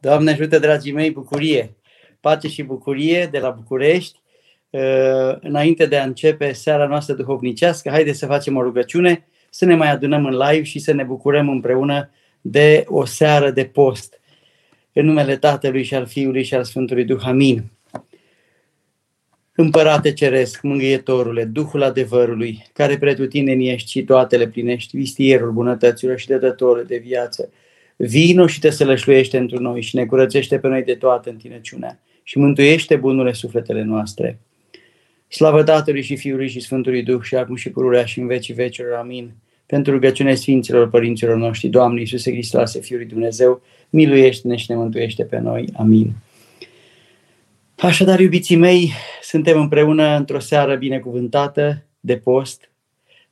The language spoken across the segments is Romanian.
Doamne ajută, dragii mei, bucurie, pace și bucurie de la București. Uh, înainte de a începe seara noastră duhovnicească, haideți să facem o rugăciune, să ne mai adunăm în live și să ne bucurăm împreună de o seară de post. În numele Tatălui și al Fiului și al Sfântului Duh. Amin. Împărate Ceresc, Mângâietorule, Duhul adevărului, care pretutindeni ești și toate le plinești, vistierul bunătăților și dătătorul de viață, vino și te sălășluiește într noi și ne curățește pe noi de toată întinăciunea și mântuiește bunurile sufletele noastre. Slavă Tatălui și Fiului și Sfântului Duh și acum și pururea și în vecii vecilor. Amin. Pentru rugăciunea Sfinților Părinților noștri, Doamne Iisuse Hristoase, Fiul lui Dumnezeu, miluiește-ne și ne mântuiește pe noi. Amin. Așadar, iubiții mei, suntem împreună într-o seară binecuvântată de post,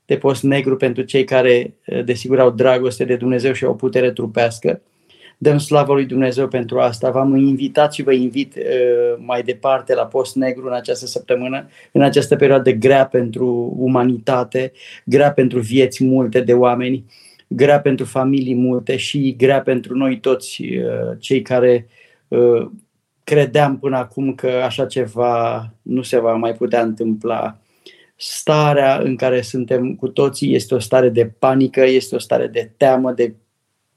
de post negru pentru cei care, desigur, au dragoste de Dumnezeu și au putere trupească. Dăm slavă lui Dumnezeu pentru asta. V-am invitat și vă invit uh, mai departe la post negru în această săptămână, în această perioadă grea pentru umanitate, grea pentru vieți multe de oameni, grea pentru familii multe și grea pentru noi toți uh, cei care uh, credeam până acum că așa ceva nu se va mai putea întâmpla. Starea în care suntem cu toții este o stare de panică, este o stare de teamă, de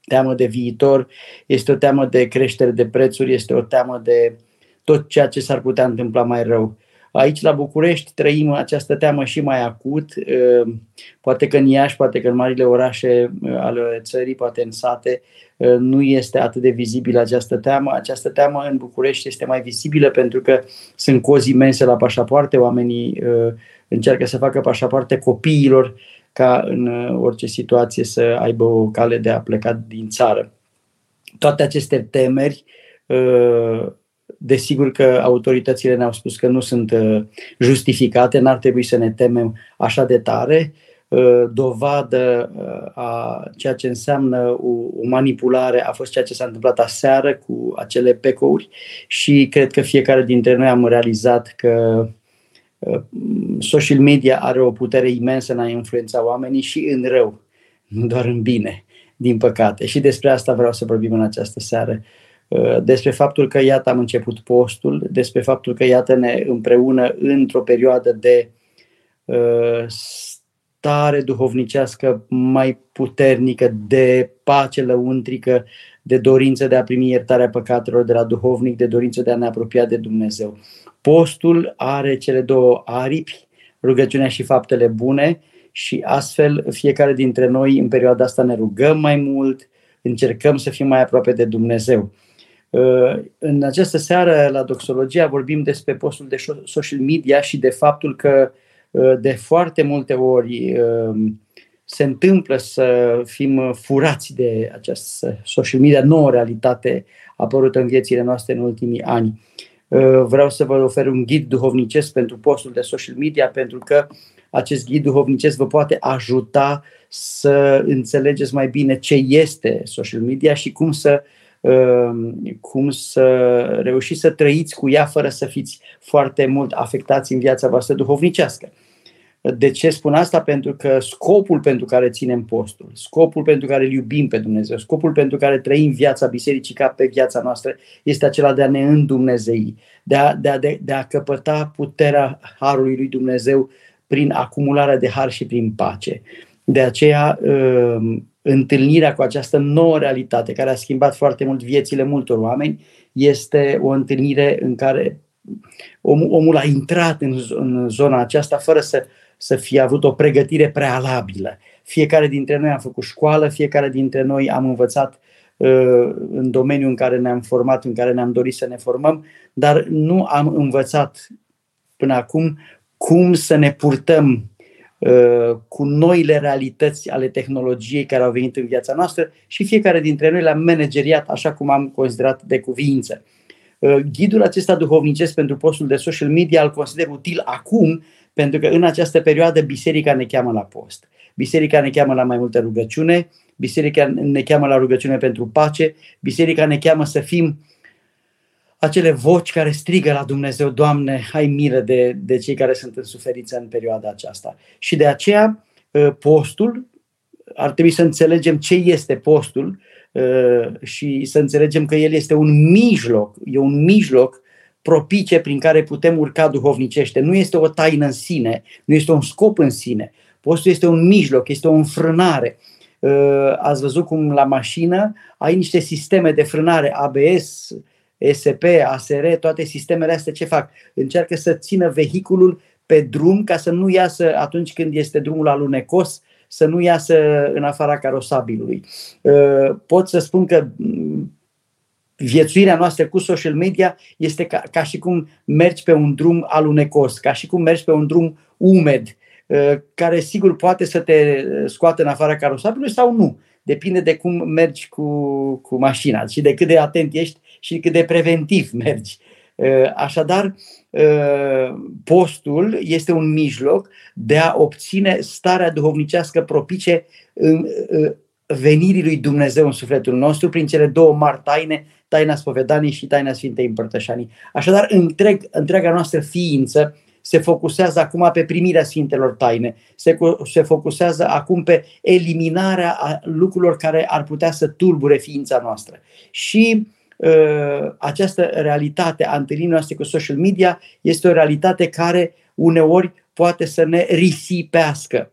teamă de viitor, este o teamă de creștere de prețuri, este o teamă de tot ceea ce s-ar putea întâmpla mai rău. Aici la București trăim această teamă și mai acut, uh, poate că în Iași, poate că în marile orașe uh, ale țării, poate în sate, uh, nu este atât de vizibilă această teamă. Această teamă în București este mai vizibilă pentru că sunt cozi imense la pașapoarte, oamenii încearcă să facă pașapoarte copiilor ca în orice situație să aibă o cale de a pleca din țară. Toate aceste temeri Desigur că autoritățile ne-au spus că nu sunt uh, justificate, n-ar trebui să ne temem așa de tare. Uh, dovadă uh, a ceea ce înseamnă o manipulare a fost ceea ce s-a întâmplat aseară cu acele pecouri și cred că fiecare dintre noi am realizat că social media are o putere imensă în a influența oamenii și în rău, nu doar în bine, din păcate. Și despre asta vreau să vorbim în această seară. Uh, despre faptul că iată am început postul, despre faptul că iată ne împreună într-o perioadă de uh, stare duhovnicească mai puternică, de pace lăuntrică, de dorință de a primi iertarea păcatelor de la duhovnic, de dorință de a ne apropia de Dumnezeu. Postul are cele două aripi, rugăciunea și faptele bune și astfel fiecare dintre noi în perioada asta ne rugăm mai mult, încercăm să fim mai aproape de Dumnezeu. Uh, în această seară la Doxologia vorbim despre postul de social media și de faptul că uh, de foarte multe ori uh, se întâmplă să fim furați de această social media, nouă realitate apărută în viețile noastre în ultimii ani. Vreau să vă ofer un ghid duhovnicesc pentru postul de social media, pentru că acest ghid duhovnicesc vă poate ajuta să înțelegeți mai bine ce este social media și cum să uh, Ehm, cum să reușiți să trăiți cu ea fără să fiți foarte mult afectați în viața voastră duhovnicească. De ce spun asta? Pentru că scopul pentru care ținem postul, scopul pentru care îl iubim pe Dumnezeu, scopul pentru care trăim viața bisericii ca pe viața noastră este acela de a ne îndumnezei, de a, de a, de, de a căpăta puterea Harului lui Dumnezeu prin acumularea de har și prin pace. De aceea ehm, întâlnirea cu această nouă realitate care a schimbat foarte mult viețile multor oameni este o întâlnire în care omul, omul a intrat în, în zona aceasta fără să, să fie avut o pregătire prealabilă. Fiecare dintre noi am făcut școală, fiecare dintre noi am învățat uh, în domeniul în care ne-am format, în care ne-am dorit să ne formăm, dar nu am învățat până acum cum să ne purtăm Uh, cu noile realități ale tehnologiei care au venit în viața noastră și fiecare dintre noi le-am manageriat așa cum am considerat de cuvință. Uh, ghidul acesta duhovnicesc pentru postul de social media îl consider util acum pentru că în această perioadă biserica ne cheamă la post. Biserica ne cheamă la mai multă rugăciune, biserica ne cheamă la rugăciune pentru pace, biserica ne cheamă să fim acele voci care strigă la Dumnezeu, Doamne, ai milă de, de cei care sunt în suferință în perioada aceasta. Și de aceea ă, postul, ar trebui să înțelegem ce este postul, și să înțelegem că el este un mijloc, e un mijloc propice prin care putem urca duhovnicește. Nu este o taină în sine, nu este un scop în sine. Postul este un mijloc, este o înfrânare. Ați văzut cum la mașină ai niște sisteme de frânare ABS, SP, ASR, toate sistemele astea ce fac? Încearcă să țină vehiculul pe drum ca să nu iasă atunci când este drumul alunecos, să nu iasă în afara carosabilului. Uh, pot să spun că mm, viețuirea noastră cu social media este ca, ca și cum mergi pe un drum alunecos, ca și cum mergi pe un drum umed, uh, care sigur poate să te scoată în afara carosabilului sau nu. Depinde de cum mergi cu, cu mașina și de cât de atent ești și cât de preventiv mergi. Uh, așadar, uh, postul este un mijloc de a obține starea duhovnicească propice în uh, venirii lui Dumnezeu în sufletul nostru prin cele două mari taine, taina spovedanii și taina Sfintei Împărtășanii. Așadar, întreg, întreaga noastră ființă se focusează acum pe primirea Sfintelor Taine, se, se focusează acum pe eliminarea lucrurilor care ar putea să tulbure ființa noastră. Și uh, această realitate a întâlnirii noastre cu social media este o realitate care uneori poate să ne risipească.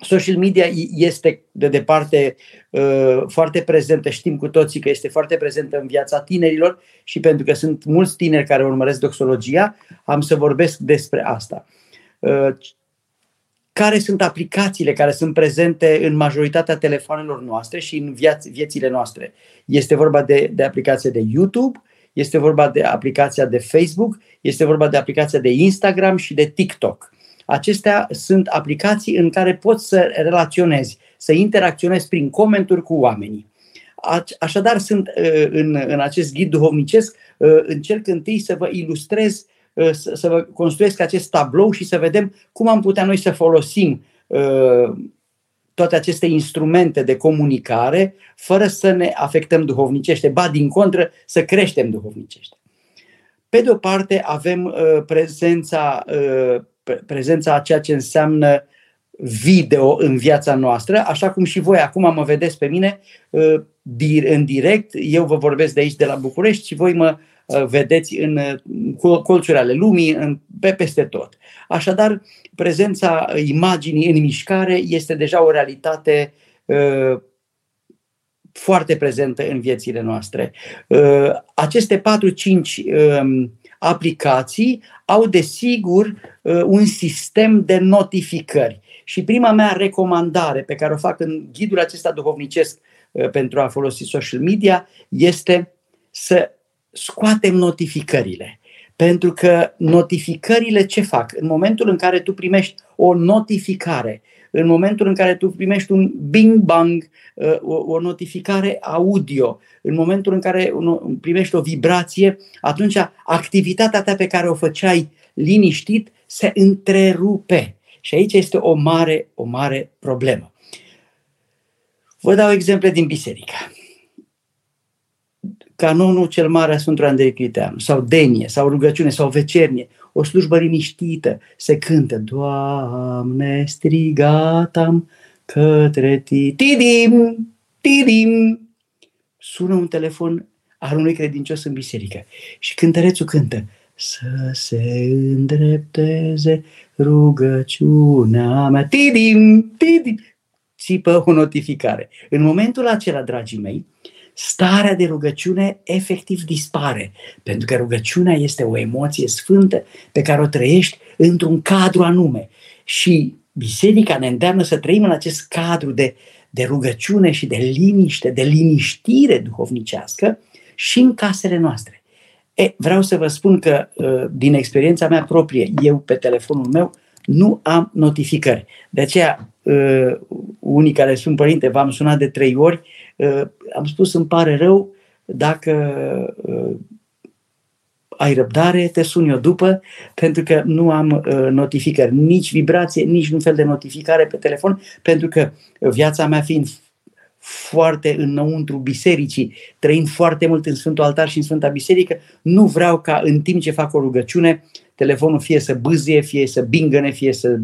Social media este de departe uh, foarte prezentă, știm cu toții că este foarte prezentă în viața tinerilor și pentru că sunt mulți tineri care urmăresc doxologia, am să vorbesc despre asta. Uh, care sunt aplicațiile care sunt prezente în majoritatea telefonelor noastre și în viaț- viețile noastre? Este vorba de, de aplicația de YouTube, este vorba de aplicația de Facebook, este vorba de aplicația de Instagram și de TikTok. Acestea sunt aplicații în care poți să relaționezi, să interacționezi prin comenturi cu oamenii. Așadar, sunt uh, în, în acest ghid duhovnicesc, uh, încerc întâi să vă ilustrez, uh, să, să vă construiesc acest tablou și să vedem cum am putea noi să folosim toate aceste instrumente de comunicare fără să ne afectăm duhovnicește, ba din contră să creștem duhovnicește. Pe de o parte avem prezența prezența a ceea ce înseamnă video în viața noastră, așa cum și voi acum mă vedeți pe mine uh, în direct, eu vă vorbesc de aici de la București și voi mă uh, vedeți în uh, colțuri ale lumii, în, pe peste tot. Așadar, prezența imaginii în mișcare este deja o realitate foarte prezentă în viețile noastre. Aceste 4-5 aplicații au desigur uh, un sistem de notificări. Și prima mea recomandare pe care o fac în ghidul acesta duhovnicesc uh, pentru a folosi social media este să scoatem notificările. Pentru că notificările ce fac? În momentul în care tu primești o notificare, în momentul în care tu primești un bing-bang, uh, o, o notificare audio, în momentul în care primești o vibrație, atunci activitatea ta pe care o făceai liniștit se întrerupe. Și aici este o mare, o mare problemă. Vă dau exemple din biserică. Canonul cel mare a Sfântului Andrei Criteanu, sau denie, sau rugăciune, sau vecernie, o slujbă liniștită, se cântă, Doamne, strigatam către ti, tidim, tidim. Sună un telefon al unui credincios în biserică și cântărețul cântă, să se îndrepteze rugăciunea mea. Tidim, tidim. Țipă o notificare. În momentul acela, dragii mei, starea de rugăciune efectiv dispare. Pentru că rugăciunea este o emoție sfântă pe care o trăiești într-un cadru anume. Și biserica ne îndeamnă să trăim în acest cadru de, de rugăciune și de liniște, de liniștire duhovnicească și în casele noastre. E, vreau să vă spun că uh, din experiența mea proprie, eu pe telefonul meu nu am notificări. De aceea, uh, unii care sunt părinte, v-am sunat de trei ori, uh, am spus îmi pare rău dacă ai răbdare, te sun eu după, pentru că nu am notificări, nici vibrație, nici un fel de notificare pe telefon, pentru că viața mea fiind foarte înăuntru bisericii, trăind foarte mult în Sfântul Altar și în Sfânta Biserică, nu vreau ca în timp ce fac o rugăciune, telefonul fie să bâzie, fie să bingăne, fie să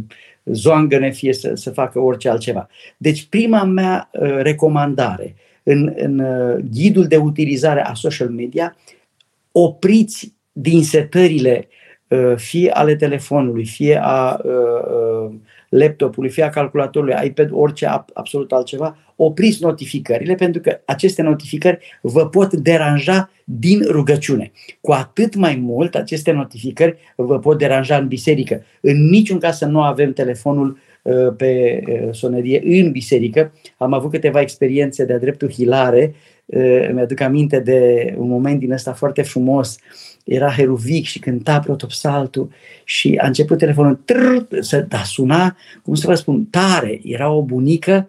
zoangăne, fie să, să facă orice altceva. Deci prima mea uh, recomandare în, în ghidul de utilizare a social media, opriți din setările fie ale telefonului, fie a laptopului, fie a calculatorului, iPad, orice, absolut altceva, opriți notificările pentru că aceste notificări vă pot deranja din rugăciune. Cu atât mai mult aceste notificări vă pot deranja în biserică. În niciun caz să nu avem telefonul uh, pe uh, sonerie în biserică. Am avut câteva experiențe de-a dreptul hilare. Uh, mi-aduc aminte de un moment din ăsta foarte frumos era heruvic și cânta protopsaltul și a început telefonul trrr, să da, suna, cum să vă spun, tare. Era o bunică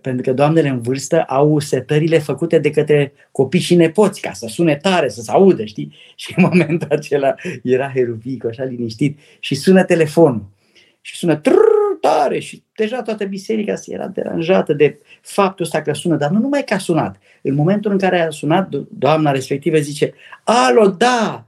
pentru că doamnele în vârstă au setările făcute de către copii și nepoți ca să sune tare, să se audă, știi? Și în momentul acela era heruvic, așa liniștit și sună telefonul și sună trrr, tare și deja toată biserica se era deranjată de faptul ăsta că sună, dar nu numai că a sunat. În momentul în care a sunat, doamna respectivă zice, alo, da,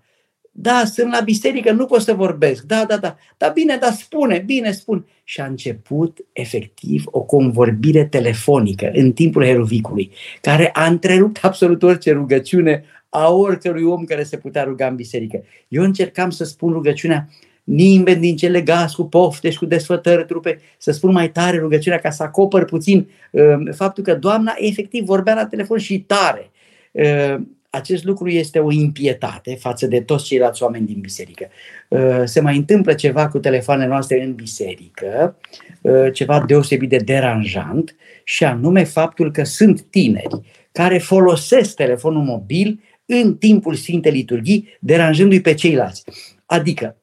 da, sunt la biserică, nu pot să vorbesc. Da, da, da. Da, bine, da, spune, bine, spun. Și a început efectiv o convorbire telefonică în timpul herovicului, care a întrerupt absolut orice rugăciune a oricărui om care se putea ruga în biserică. Eu încercam să spun rugăciunea nimeni din cele gas cu pofte și cu desfătări trupe, să spun mai tare rugăciunea ca să acopăr puțin uh, faptul că doamna efectiv vorbea la telefon și tare. Uh, acest lucru este o impietate față de toți ceilalți oameni din biserică. Uh, se mai întâmplă ceva cu telefoanele noastre în biserică, uh, ceva deosebit de deranjant, și anume faptul că sunt tineri care folosesc telefonul mobil în timpul Sfintei Liturghii, deranjându-i pe ceilalți. Adică,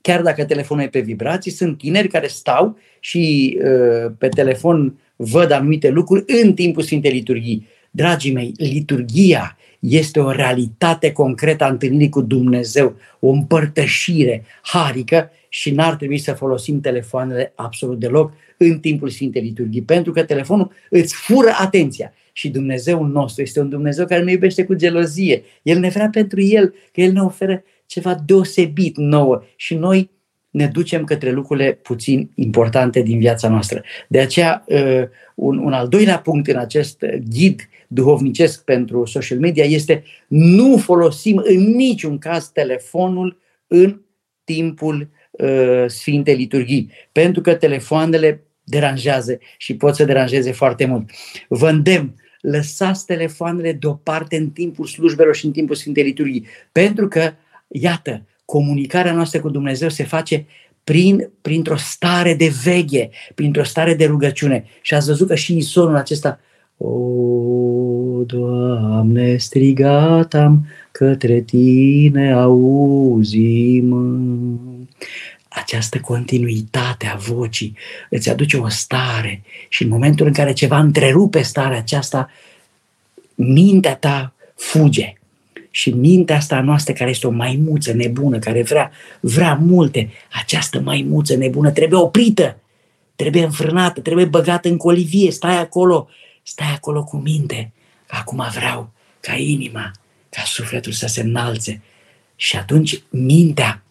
chiar dacă telefonul e pe vibrații, sunt tineri care stau și uh, pe telefon văd anumite lucruri în timpul Sfintei Liturghii. Dragii mei, liturgia este o realitate concretă a întâlnirii cu Dumnezeu, o împărtășire harică și n-ar trebui să folosim telefoanele absolut deloc în timpul Sfintei Liturghii, pentru că telefonul îți fură atenția. Și Dumnezeul nostru este un Dumnezeu care ne iubește cu gelozie. El ne vrea pentru El, că El ne oferă ceva deosebit nouă și noi ne ducem către lucrurile puțin importante din viața noastră. De aceea, uh, un, un al doilea punct în acest ghid duhovnicesc pentru social media este nu folosim în niciun caz telefonul în timpul uh, Sfintei Liturghii, pentru că telefoanele deranjează și pot să deranjeze foarte mult. Vă îndemn, lăsați telefoanele deoparte în timpul slujbelor și în timpul Sfintei Liturghii, pentru că, iată, comunicarea noastră cu Dumnezeu se face prin, printr-o stare de veghe, printr-o stare de rugăciune. Și ați văzut că și isonul acesta, o, Doamne, strigat am către Tine, auzim. Această continuitate a vocii îți aduce o stare și în momentul în care ceva întrerupe starea aceasta, mintea ta fuge și mintea asta noastră care este o maimuță nebună, care vrea, vrea multe, această maimuță nebună trebuie oprită, trebuie înfrânată, trebuie băgată în colivie, stai acolo, stai acolo cu minte, că acum vreau ca inima, ca sufletul să se înalțe. Și atunci mintea,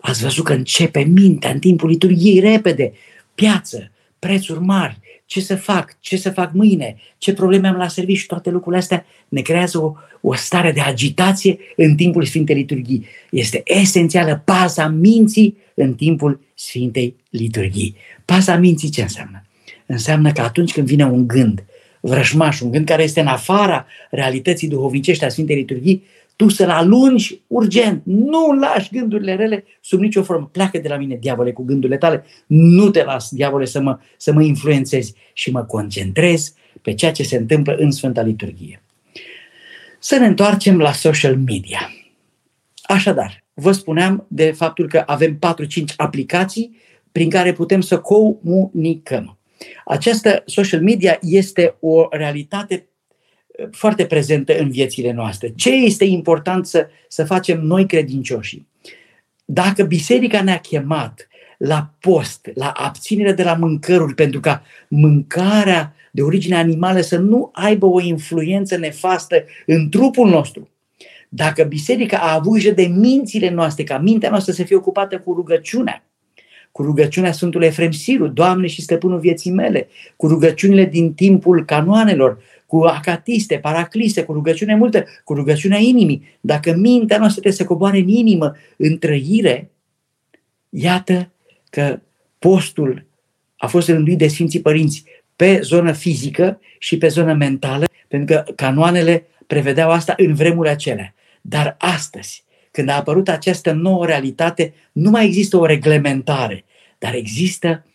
ați văzut că începe mintea în timpul liturgiei repede, piață, prețuri mari, ce să fac, ce să fac mâine, ce probleme am la serviciu, toate lucrurile astea ne creează o, o stare de agitație în timpul Sfintei Liturghii. Este esențială paza minții în timpul Sfintei Liturghii. Paza minții ce înseamnă? Înseamnă că atunci când vine un gând vrăjmaș, un gând care este în afara realității duhovnicești a Sfintei Liturghii, tu să-l alungi urgent. Nu lași gândurile rele sub nicio formă. Pleacă de la mine, diavole, cu gândurile tale. Nu te las, diavole, să mă, să mă influențezi și mă concentrez pe ceea ce se întâmplă în Sfânta Liturghie. Să ne întoarcem la social media. Așadar, vă spuneam de faptul că avem 4-5 aplicații prin care putem să comunicăm. Această social media este o realitate uh, foarte prezentă în viețile noastre. Ce este important să, să facem noi credincioșii? Dacă biserica ne-a chemat la post, la abținere de la mâncăruri, pentru ca mâncarea de origine animală să nu aibă o influență nefastă în trupul nostru. Dacă biserica a avut grijă de mințile noastre, ca mintea noastră să fie ocupată cu rugăciunea, cu rugăciunea Sfântului Efrem Siru, Doamne și Stăpânul vieții mele, cu rugăciunile din timpul canoanelor, cu acatiste, paracliste, cu rugăciune multă, cu rugăciunea inimii. Dacă mintea noastră trebuie să coboare în inimă, în trăire, iată că postul a fost rânduit de Sfinții Părinți pe zonă fizică și pe zonă mentală, pentru că canoanele prevedeau asta în vremurile acelea. Dar astăzi, când a apărut această nouă realitate, nu mai există o reglementare, dar există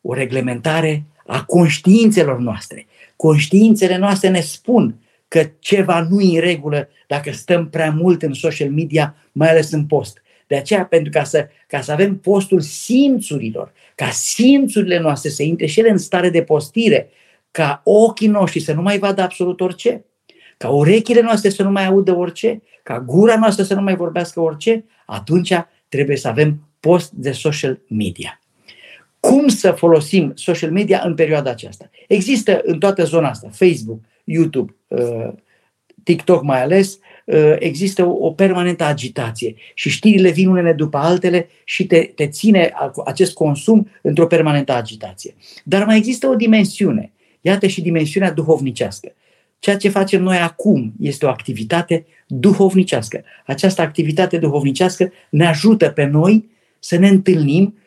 o reglementare a conștiințelor noastre. Conștiințele noastre ne spun că ceva nu e în regulă dacă stăm prea mult în social media, mai ales în post. De aceea, pentru ca să, ca să avem postul simțurilor, ca simțurile noastre să intre și ele în stare de postire, ca ochii noștri să nu mai vadă absolut orice, ca urechile noastre să nu mai audă orice, ca gura noastră să nu mai vorbească orice, atunci trebuie să avem post de social media. Cum să folosim social media în perioada aceasta? Există în toată zona asta, Facebook, YouTube, uh, TikTok mai ales, uh, există o, permanentă agitație și știrile vin unele după altele și te, te ține acest consum într-o permanentă agitație. Dar mai există o dimensiune, iată și dimensiunea duhovnicească. Ceea ce facem noi acum este o activitate duhovnicească. Această activitate duhovnicească ne ajută pe noi să ne întâlnim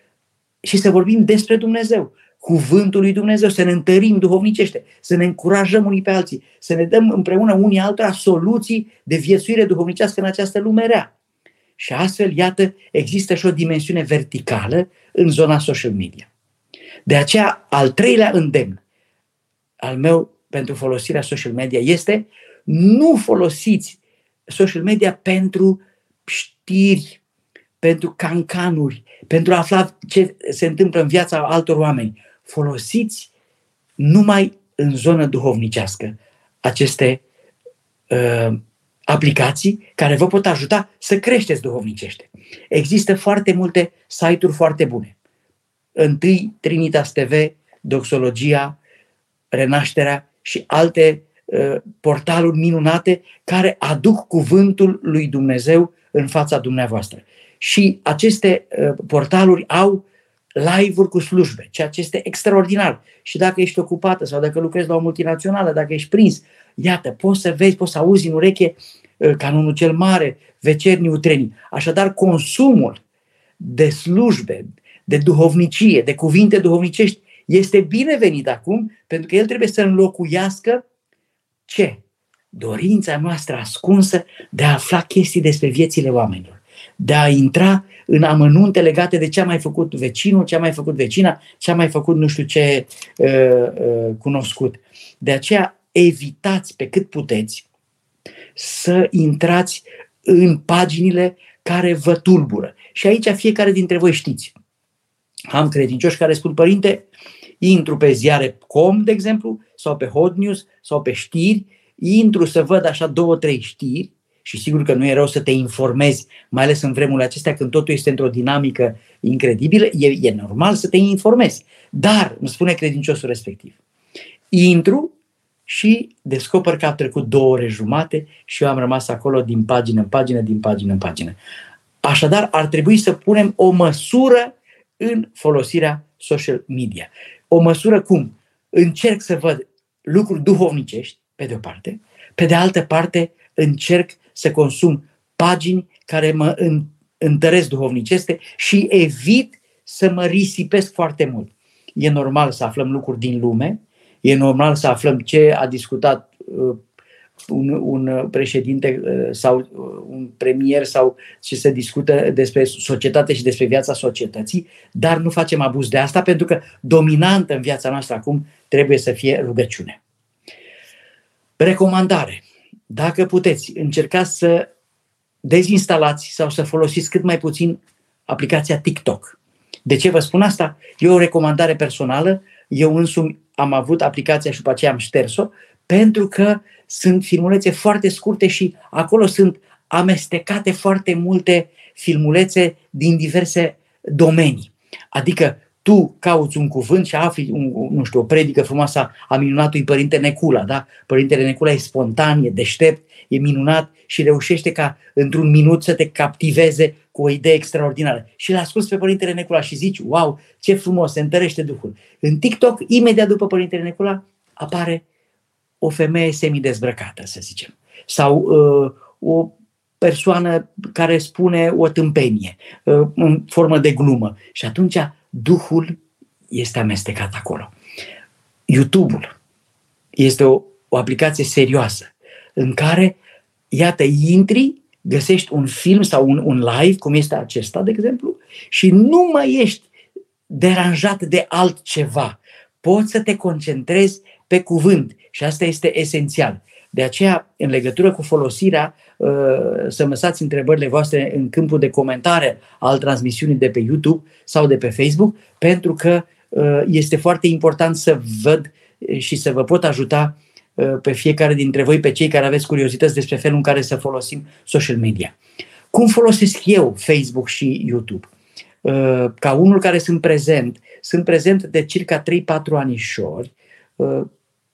și să vorbim despre Dumnezeu, cuvântul lui Dumnezeu, să ne întărim duhovnicește, să ne încurajăm unii pe alții, să ne dăm împreună unii altora soluții de viețuire duhovnicească în această lume rea. Și astfel, iată, există și o dimensiune verticală în zona social media. De aceea, al treilea îndemn al meu pentru folosirea social media este nu folosiți social media pentru știri, pentru cancanuri, pentru a afla ce se întâmplă în viața altor oameni. Folosiți numai în zonă duhovnicească aceste uh, aplicații care vă pot ajuta să creșteți duhovnicește. Există foarte multe site-uri foarte bune. Întâi Trinitas TV, Doxologia, Renașterea și alte uh, portaluri minunate care aduc cuvântul lui Dumnezeu în fața dumneavoastră. Și aceste uh, portaluri au live-uri cu slujbe, ceea ce este extraordinar. Și dacă ești ocupată sau dacă lucrezi la o multinațională, dacă ești prins, iată, poți să vezi, poți să auzi în ureche uh, canonul cel mare, vecernii utrenii. Așadar, consumul de slujbe, de duhovnicie, de cuvinte duhovnicești este binevenit acum pentru că el trebuie să înlocuiască ce? Dorința noastră ascunsă de a afla chestii despre viețile oamenilor, de a intra în amănunte legate de ce a mai făcut vecinul, ce a mai făcut vecina, ce a mai făcut nu știu ce uh, uh, cunoscut. De aceea evitați pe cât puteți să intrați în paginile care vă tulbură. Și aici fiecare dintre voi știți. Am credincioși care spun, părinte, intru pe ziare.com, de exemplu, sau pe Hot News, sau pe știri, intru să văd așa două, trei știri și sigur că nu e rău să te informezi, mai ales în vremurile acestea când totul este într-o dinamică incredibilă, e, e normal să te informezi. Dar, îmi spune credinciosul respectiv, intru și descoper că a trecut două ore jumate și eu am rămas acolo din pagină în pagină, din pagină în pagină. Așadar, ar trebui să punem o măsură în folosirea social media. O măsură cum încerc să văd lucruri duhovnicești, pe de o parte, pe de altă parte încerc să consum pagini care mă întăresc duhovnicește și evit să mă risipesc foarte mult. E normal să aflăm lucruri din lume, e normal să aflăm ce a discutat uh, un, un președinte uh, sau uh, un premier sau ce se discută despre societate și despre viața societății, dar nu facem abuz de asta pentru că dominantă în viața noastră acum trebuie să fie rugăciune. Recomandare. Dacă puteți, încercați să dezinstalați sau să folosiți cât mai puțin aplicația TikTok. De ce vă spun asta? E o recomandare personală. Eu însumi am avut aplicația și după aceea am șters-o pentru că sunt filmulețe foarte scurte și acolo sunt amestecate foarte multe filmulețe din diverse domenii. Adică tu cauți un cuvânt și afli, un, nu știu, o predică frumoasă a minunatului Părinte Necula, da? Părintele Necula e spontan, e deștept, e minunat și reușește ca într-un minut să te captiveze cu o idee extraordinară. Și l ascult pe Părintele Necula și zici, wow, ce frumos, se întărește Duhul. În TikTok, imediat după Părintele Necula, apare o femeie semidezbrăcată, să zicem. Sau uh, o persoană care spune o tâmpenie uh, în formă de glumă. Și atunci Duhul este amestecat acolo. YouTube-ul este o, o aplicație serioasă în care, iată, intri, găsești un film sau un, un live, cum este acesta, de exemplu, și nu mai ești deranjat de altceva. Poți să te concentrezi pe cuvânt și asta este esențial. De aceea, în legătură cu folosirea, uh, să lăsați întrebările voastre în câmpul de comentare al transmisiunii de pe YouTube sau de pe Facebook, pentru că uh, este foarte important să văd și să vă pot ajuta uh, pe fiecare dintre voi, pe cei care aveți curiozități despre felul în care să folosim social media. Cum folosesc eu Facebook și YouTube? Ca unul care sunt prezent, sunt prezent de circa 3-4 anișori,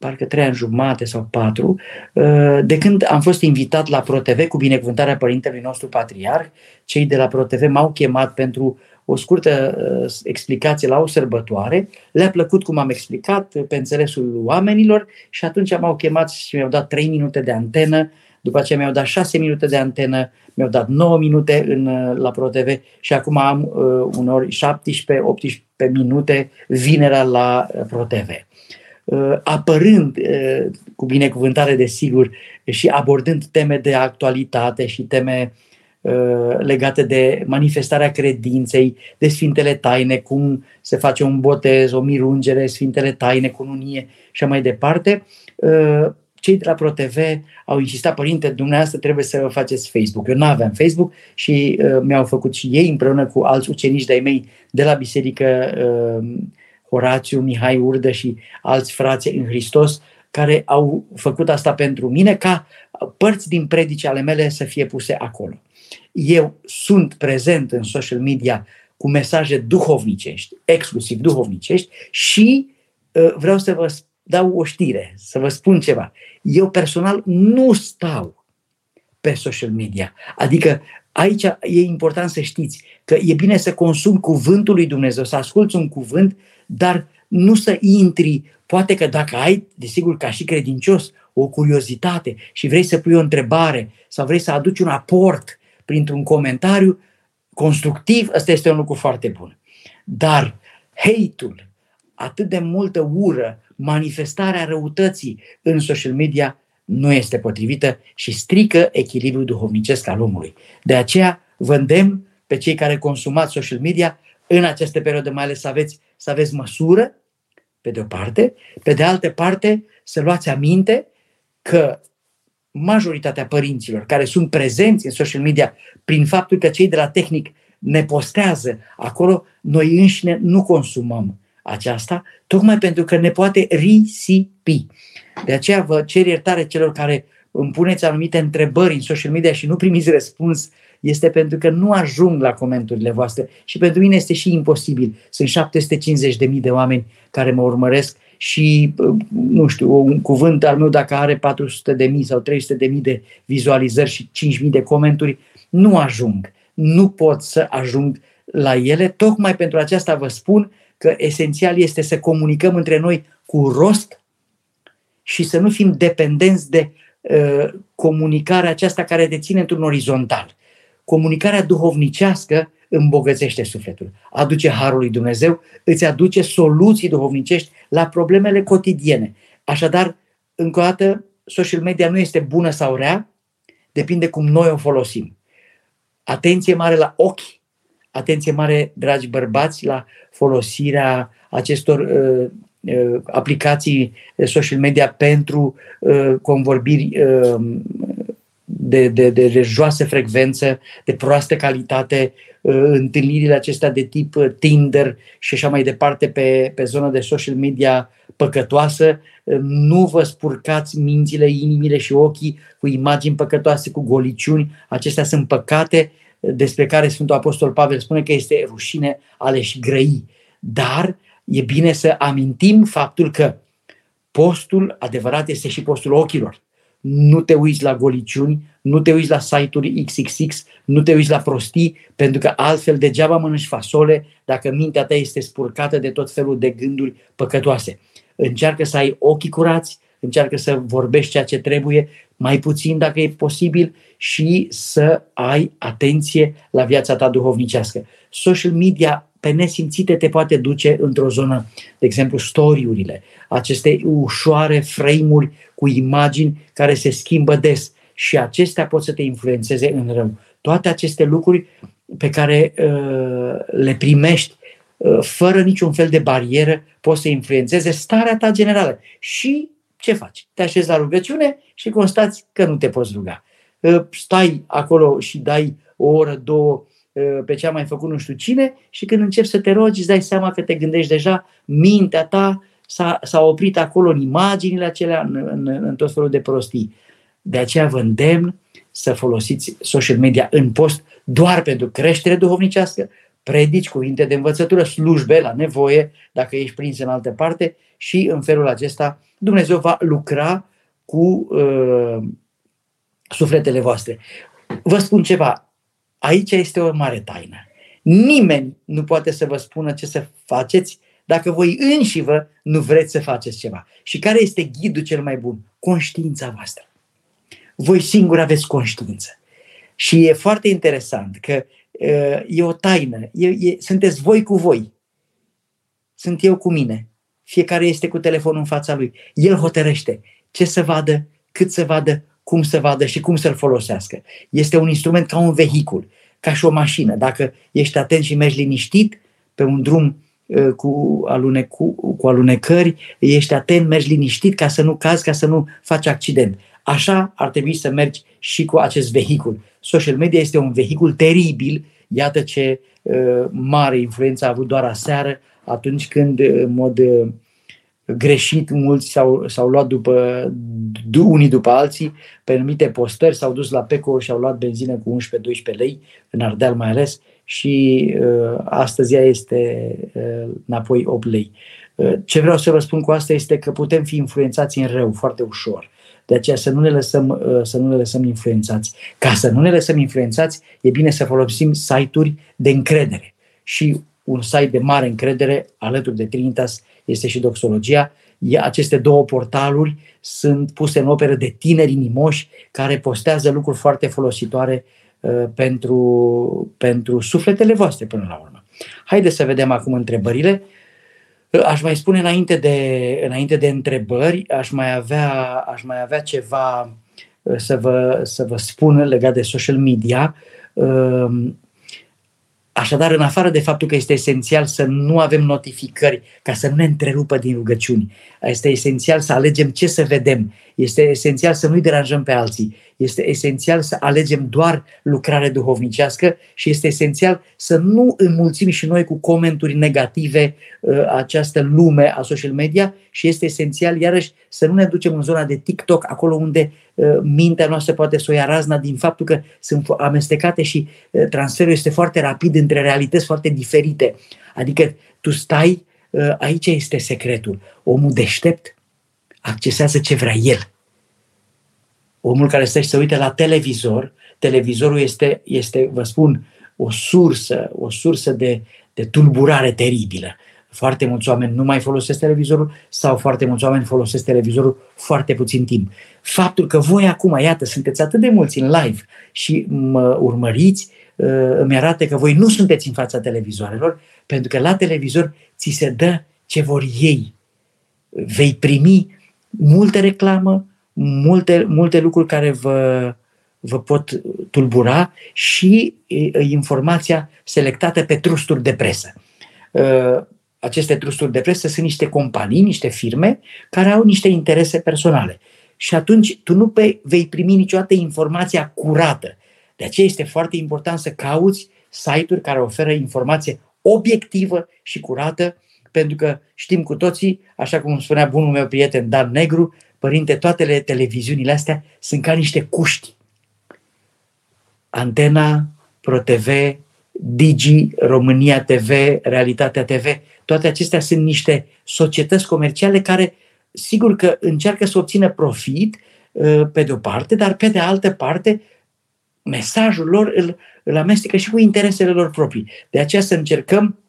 parcă trei ani jumate sau patru, uh, de când am fost invitat la ProTV cu binecuvântarea părintelui nostru patriarh. Cei de la ProTV m-au chemat pentru o scurtă uh, explicație la o sărbătoare. Le-a plăcut cum am explicat pe înțelesul oamenilor și atunci m-au chemat și mi-au dat trei minute de antenă, după aceea mi-au dat șase minute de antenă, mi-au dat 9 minute în, uh, la ProTV și acum am uh, unori 17-18 minute vinerea la ProTV. Uh, apărând uh, cu binecuvântare de sigur și abordând teme de actualitate și teme uh, legate de manifestarea credinței, de Sfintele Taine, cum se face un botez, o mirungere, Sfintele Taine, cununie și mai departe, cei de la ProTV au insistat, părinte, dumneavoastră trebuie să faceți Facebook. Eu nu aveam Facebook și uh, mi-au făcut și ei împreună cu alți ucenici de-ai mei de la biserică uh, Horațiu, Mihai Urdă și alți frați în Hristos care au făcut asta pentru mine ca părți din predici ale mele să fie puse acolo. Eu sunt prezent în social media cu mesaje duhovnicești, exclusiv duhovnicești și uh, vreau să vă dau o știre, să vă spun ceva. Eu personal nu stau pe social media. Adică aici e important să știți că e bine să consumi cuvântul lui Dumnezeu, să asculți un cuvânt dar nu să intri, poate că dacă ai, desigur, ca și credincios, o curiozitate și vrei să pui o întrebare sau vrei să aduci un aport printr-un comentariu constructiv, ăsta este un lucru foarte bun. Dar hate-ul, atât de multă ură, manifestarea răutății în social media nu este potrivită și strică echilibrul duhovnicesc al omului. De aceea vă îndemn pe cei care consumați social media în această perioadă mai ales să aveți, să aveți măsură, pe de o parte, pe de altă parte să luați aminte că majoritatea părinților care sunt prezenți în social media prin faptul că cei de la tehnic ne postează acolo, noi înșine nu consumăm aceasta, tocmai pentru că ne poate risipi. De aceea vă cer iertare celor care îmi puneți anumite întrebări în social media și nu primiți răspuns este pentru că nu ajung la comenturile voastre și pentru mine este și imposibil. Sunt 750.000 de oameni care mă urmăresc și, nu știu, un cuvânt al meu dacă are 400.000 sau 300.000 de vizualizări și 5.000 de comentarii, nu ajung. Nu pot să ajung la ele. Tocmai pentru aceasta vă spun că esențial este să comunicăm între noi cu rost și să nu fim dependenți de uh, comunicarea aceasta care te ține într-un orizontal comunicarea duhovnicească îmbogățește sufletul, aduce harul lui Dumnezeu, îți aduce soluții duhovnicești la problemele cotidiene. Așadar, încă o dată, social media nu este bună sau rea, depinde cum noi o folosim. Atenție mare la ochi, atenție mare, dragi bărbați, la folosirea acestor uh, uh, aplicații social media pentru uh, convorbiri uh, de, de, de, de joasă frecvență, de proastă calitate, uh, întâlnirile acestea de tip uh, Tinder și așa mai departe pe, pe zona de social media păcătoasă, uh, nu vă spurcați mințile, inimile și ochii cu imagini păcătoase, cu goliciuni. Acestea sunt păcate despre care Sfântul Apostol Pavel spune că este rușine ale și grăi. dar e bine să amintim faptul că postul adevărat este și postul ochilor. Nu te uiți la goliciuni, nu te uiți la site-uri XXX, nu te uiți la prostii, pentru că altfel degeaba mănânci fasole dacă mintea ta este spurcată de tot felul de gânduri păcătoase. Încearcă să ai ochii curați, încearcă să vorbești ceea ce trebuie, mai puțin dacă e posibil și să ai atenție la viața ta duhovnicească. Social media pe nesimțite te poate duce într-o zonă, de exemplu, storiurile, aceste ușoare frame-uri cu imagini care se schimbă des și acestea pot să te influențeze în rău. Toate aceste lucruri pe care uh, le primești uh, fără niciun fel de barieră pot să influențeze starea ta generală. Și ce faci? Te așezi la rugăciune și constați că nu te poți ruga. Uh, stai acolo și dai o oră, două uh, pe ce a mai făcut nu știu cine și când începi să te rogi îți dai seama că te gândești deja, mintea ta s-a, s-a oprit acolo în imaginile acelea, în, în, în tot felul de prostii. De aceea vă îndemn să folosiți social media în post doar pentru creștere duhovnicească, predici cuvinte de învățătură, slujbe la nevoie, dacă ești prins în altă parte și în felul acesta Dumnezeu va lucra cu uh, sufletele voastre. Vă spun ceva, aici este o mare taină. Nimeni nu poate să vă spună ce să faceți dacă voi înși vă nu vreți să faceți ceva. Și care este ghidul cel mai bun? Conștiința voastră. Voi singuri aveți conștiință. Și e foarte interesant că e o taină. E, e, sunteți voi cu voi. Sunt eu cu mine. Fiecare este cu telefonul în fața lui. El hotărăște ce să vadă, cât să vadă, cum să vadă și cum să-l folosească. Este un instrument ca un vehicul, ca și o mașină. Dacă ești atent și mergi liniștit pe un drum cu, alune, cu, cu alunecări, ești atent, mergi liniștit ca să nu cazi, ca să nu faci accident. Așa ar trebui să mergi și cu acest vehicul. Social media este un vehicul teribil, iată ce uh, mare influență a avut doar aseară, atunci când, în mod uh, greșit, mulți s-au, s-au luat după, unii după alții, pe anumite postări, s-au dus la PECO și au luat benzină cu 11-12 lei, în Ardeal mai ales, și uh, astăzi ea este uh, înapoi 8 lei. Uh, ce vreau să vă spun cu asta este că putem fi influențați în rău foarte ușor. De aceea să nu ne lăsăm, uh, să nu ne lăsăm influențați. Ca să nu ne lăsăm influențați, e bine să folosim site-uri de încredere. Și un site de mare încredere, alături de Trinitas, este și Doxologia. Aceste două portaluri sunt puse în operă de tineri inimoși care postează lucruri foarte folositoare uh, pentru, pentru sufletele voastre până la urmă. Haideți să vedem acum întrebările. Aș mai spune înainte de, înainte de întrebări, aș mai avea, aș mai avea ceva uh, să vă, să vă spun legat de social media. Um, Așadar, în afară de faptul că este esențial să nu avem notificări ca să nu ne întrerupă din rugăciuni, este esențial să alegem ce să vedem, este esențial să nu-i deranjăm pe alții, este esențial să alegem doar lucrare duhovnicească și este esențial să nu înmulțim și noi cu comenturi negative uh, această lume a social media și este esențial, iarăși, să nu ne ducem în zona de TikTok, acolo unde uh, mintea noastră poate să o ia razna din faptul că sunt amestecate și uh, transferul este foarte rapid între realități foarte diferite. Adică tu stai, aici este secretul. Omul deștept accesează ce vrea el omul care stă și se uită la televizor, televizorul este, este vă spun, o sursă, o sursă de, de tulburare teribilă. Foarte mulți oameni nu mai folosesc televizorul sau foarte mulți oameni folosesc televizorul foarte puțin timp. Faptul că voi acum, iată, sunteți atât de mulți în live și mă urmăriți, uh, îmi arată că voi nu sunteți în fața televizoarelor, pentru că la televizor ți se dă ce vor ei. Vei primi multă reclamă, multe, multe lucruri care vă, vă pot tulbura și informația selectată pe trusturi de presă. Aceste trusturi de presă sunt niște companii, niște firme care au niște interese personale. Și atunci tu nu pe, vei primi niciodată informația curată. De aceea este foarte important să cauți site-uri care oferă informație obiectivă și curată, pentru că știm cu toții, așa cum spunea bunul meu prieten Dan Negru, Părinte, toate televiziunile astea sunt ca niște cuști. Antena, ProTV, Digi, România TV, Realitatea TV, Toate acestea sunt niște societăți comerciale care, sigur că încearcă să obțină profit pe de o parte, dar pe de altă parte mesajul lor îl, îl amestecă și cu interesele lor proprii. De aceea să încercăm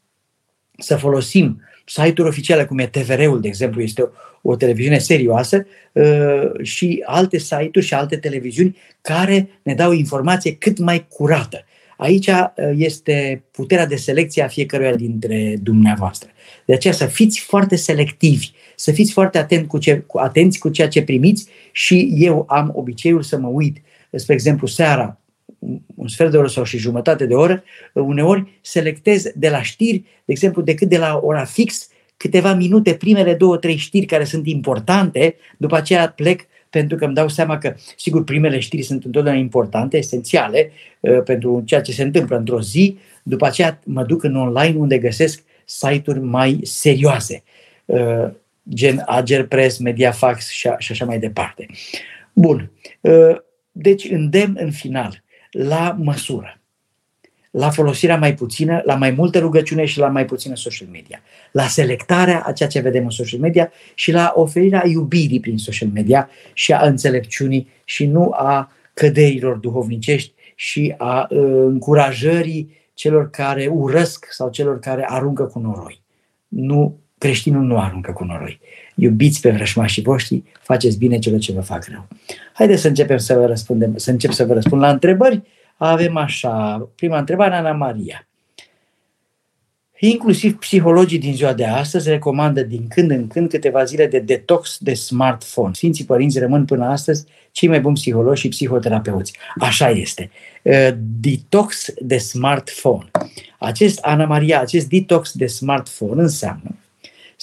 să folosim site-uri oficiale, cum e TVR-ul, de exemplu, este o, o televiziune serioasă, uh, și alte site-uri și alte televiziuni care ne dau informație cât mai curată. Aici uh, este puterea de selecție a fiecăruia dintre dumneavoastră. De aceea să fiți foarte selectivi, să fiți foarte atent cu ce, cu, atenți cu ceea ce primiți și eu am obiceiul să mă uit, spre exemplu, seara, un sfert de oră sau și jumătate de oră, uneori selectez de la știri, de exemplu, decât de la ora fix, câteva minute, primele două, trei știri care sunt importante, după aceea plec pentru că îmi dau seama că, sigur, primele știri sunt întotdeauna importante, esențiale uh, pentru ceea ce se întâmplă într-o zi, după aceea mă duc în online unde găsesc site-uri mai serioase, uh, gen Agerpress, Mediafax și, și așa mai departe. Bun. Uh, deci îndemn în final la măsură, la folosirea mai puțină, la mai multă rugăciune și la mai puțină social media, la selectarea a ceea ce vedem în social media și la oferirea iubirii prin social media și a înțelepciunii și nu a căderilor duhovnicești și a uh, încurajării celor care urăsc sau celor care aruncă cu noroi. Nu, creștinul nu aruncă cu noroi. Iubiți pe vrășmașii voștri, faceți bine celor ce vă fac rău. Haideți să începem să vă răspundem, să încep să vă răspund la întrebări. Avem așa, prima întrebare, Ana Maria. Inclusiv psihologii din ziua de astăzi recomandă din când în când câteva zile de detox de smartphone. Sfinții părinți rămân până astăzi cei mai buni psihologi și psihoterapeuți. Așa este. Uh, detox de smartphone. Acest, Ana Maria, acest detox de smartphone înseamnă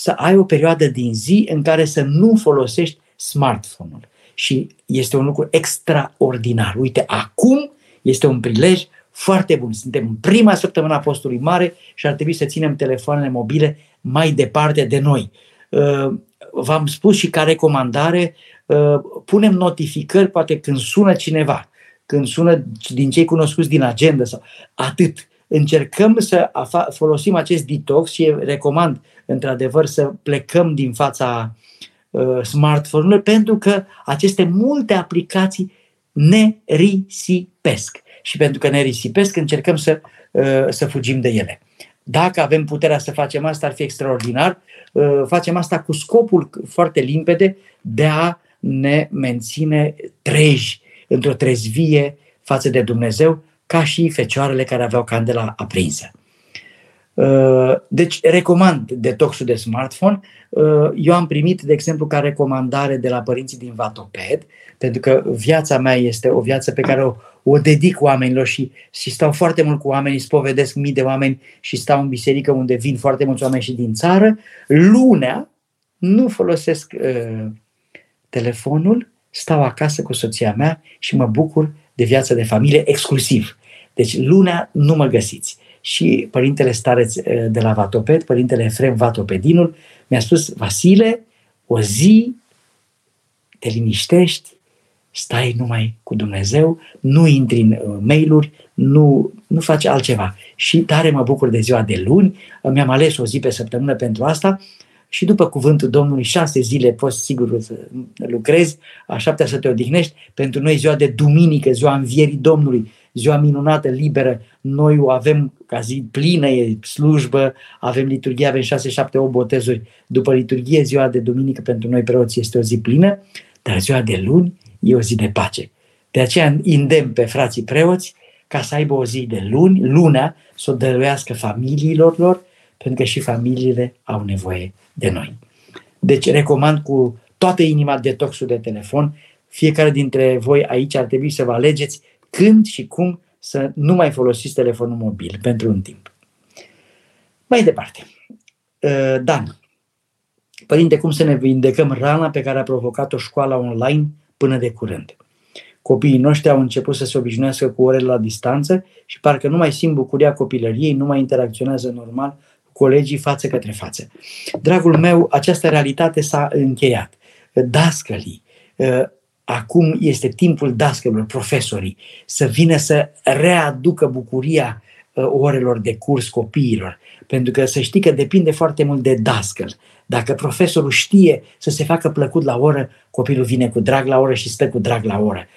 să ai o perioadă din zi în care să nu folosești smartphone-ul. Și este un lucru extraordinar. Uite, acum este un prilej foarte bun. Suntem în prima săptămână a postului mare și ar trebui să ținem telefoanele mobile mai departe de noi. Uh, v-am spus și ca recomandare, uh, punem notificări poate când sună cineva, când sună din cei cunoscuți din agenda sau atât. Încercăm să folosim acest detox și recomand într-adevăr să plecăm din fața uh, smartphone-ului pentru că aceste multe aplicații ne risipesc. Și pentru că ne risipesc, încercăm să, uh, să fugim de ele. Dacă avem puterea să facem asta, ar fi extraordinar. Uh, facem asta cu scopul foarte limpede de a ne menține treji, într-o trezvie față de Dumnezeu, ca și fecioarele care aveau candela aprinsă. Uh, deci recomand detoxul de smartphone. Uh, eu am primit, de exemplu, ca recomandare de la părinții din Vatoped, pentru că viața mea este o viață pe care o, o dedic oamenilor și, și stau foarte mult cu oamenii, spovedesc mii de oameni și stau în biserică unde vin foarte mulți oameni și din țară. Lunea nu folosesc uh, telefonul, stau acasă cu soția mea și mă bucur de viața de familie exclusiv. Deci lunea nu mă găsiți și părintele stareț eh, de la Vatoped, părintele Efrem Vatopedinul, mi-a spus, Vasile, o zi te liniștești, stai numai cu Dumnezeu, nu intri în uh, mail-uri, nu, nu faci altceva. Și tare mă bucur de ziua de luni, mi-am ales o zi pe săptămână pentru asta și după cuvântul Domnului șase zile poți sigur să lucrezi, a șaptea să te odihnești. Pentru noi ziua de duminică, ziua învierii Domnului, ziua minunată, liberă, noi o avem ca zi plină, e slujbă, avem liturghie, avem 6, 7, 8 botezuri. După liturghie, ziua de duminică pentru noi preoți este o zi plină, dar ziua de luni e o zi de pace. De aceea îndemn pe frații preoți ca să aibă o zi de luni, lunea, să o dăruiască familiilor lor, pentru că și familiile au nevoie de noi. Deci recomand cu toată inima detoxul de telefon. Fiecare dintre voi aici ar trebui să vă alegeți când și cum să nu mai folosiți telefonul mobil pentru un timp. Mai departe. Uh, Dan. Părinte, cum să ne vindecăm rana pe care a provocat-o școala online până de curând? Copiii noștri au început să se obișnuiască cu orele la distanță și parcă nu mai simt bucuria copilăriei, nu mai interacționează normal cu colegii față către față. Dragul meu, această realitate s-a încheiat. Dascălii, uh, acum este timpul dascălor, profesorii, să vină să readucă bucuria uh, orelor de curs copiilor. Pentru că să știi că depinde foarte mult de dascăl. Dacă profesorul știe să se facă plăcut la oră, copilul vine cu drag la oră și stă cu drag la oră.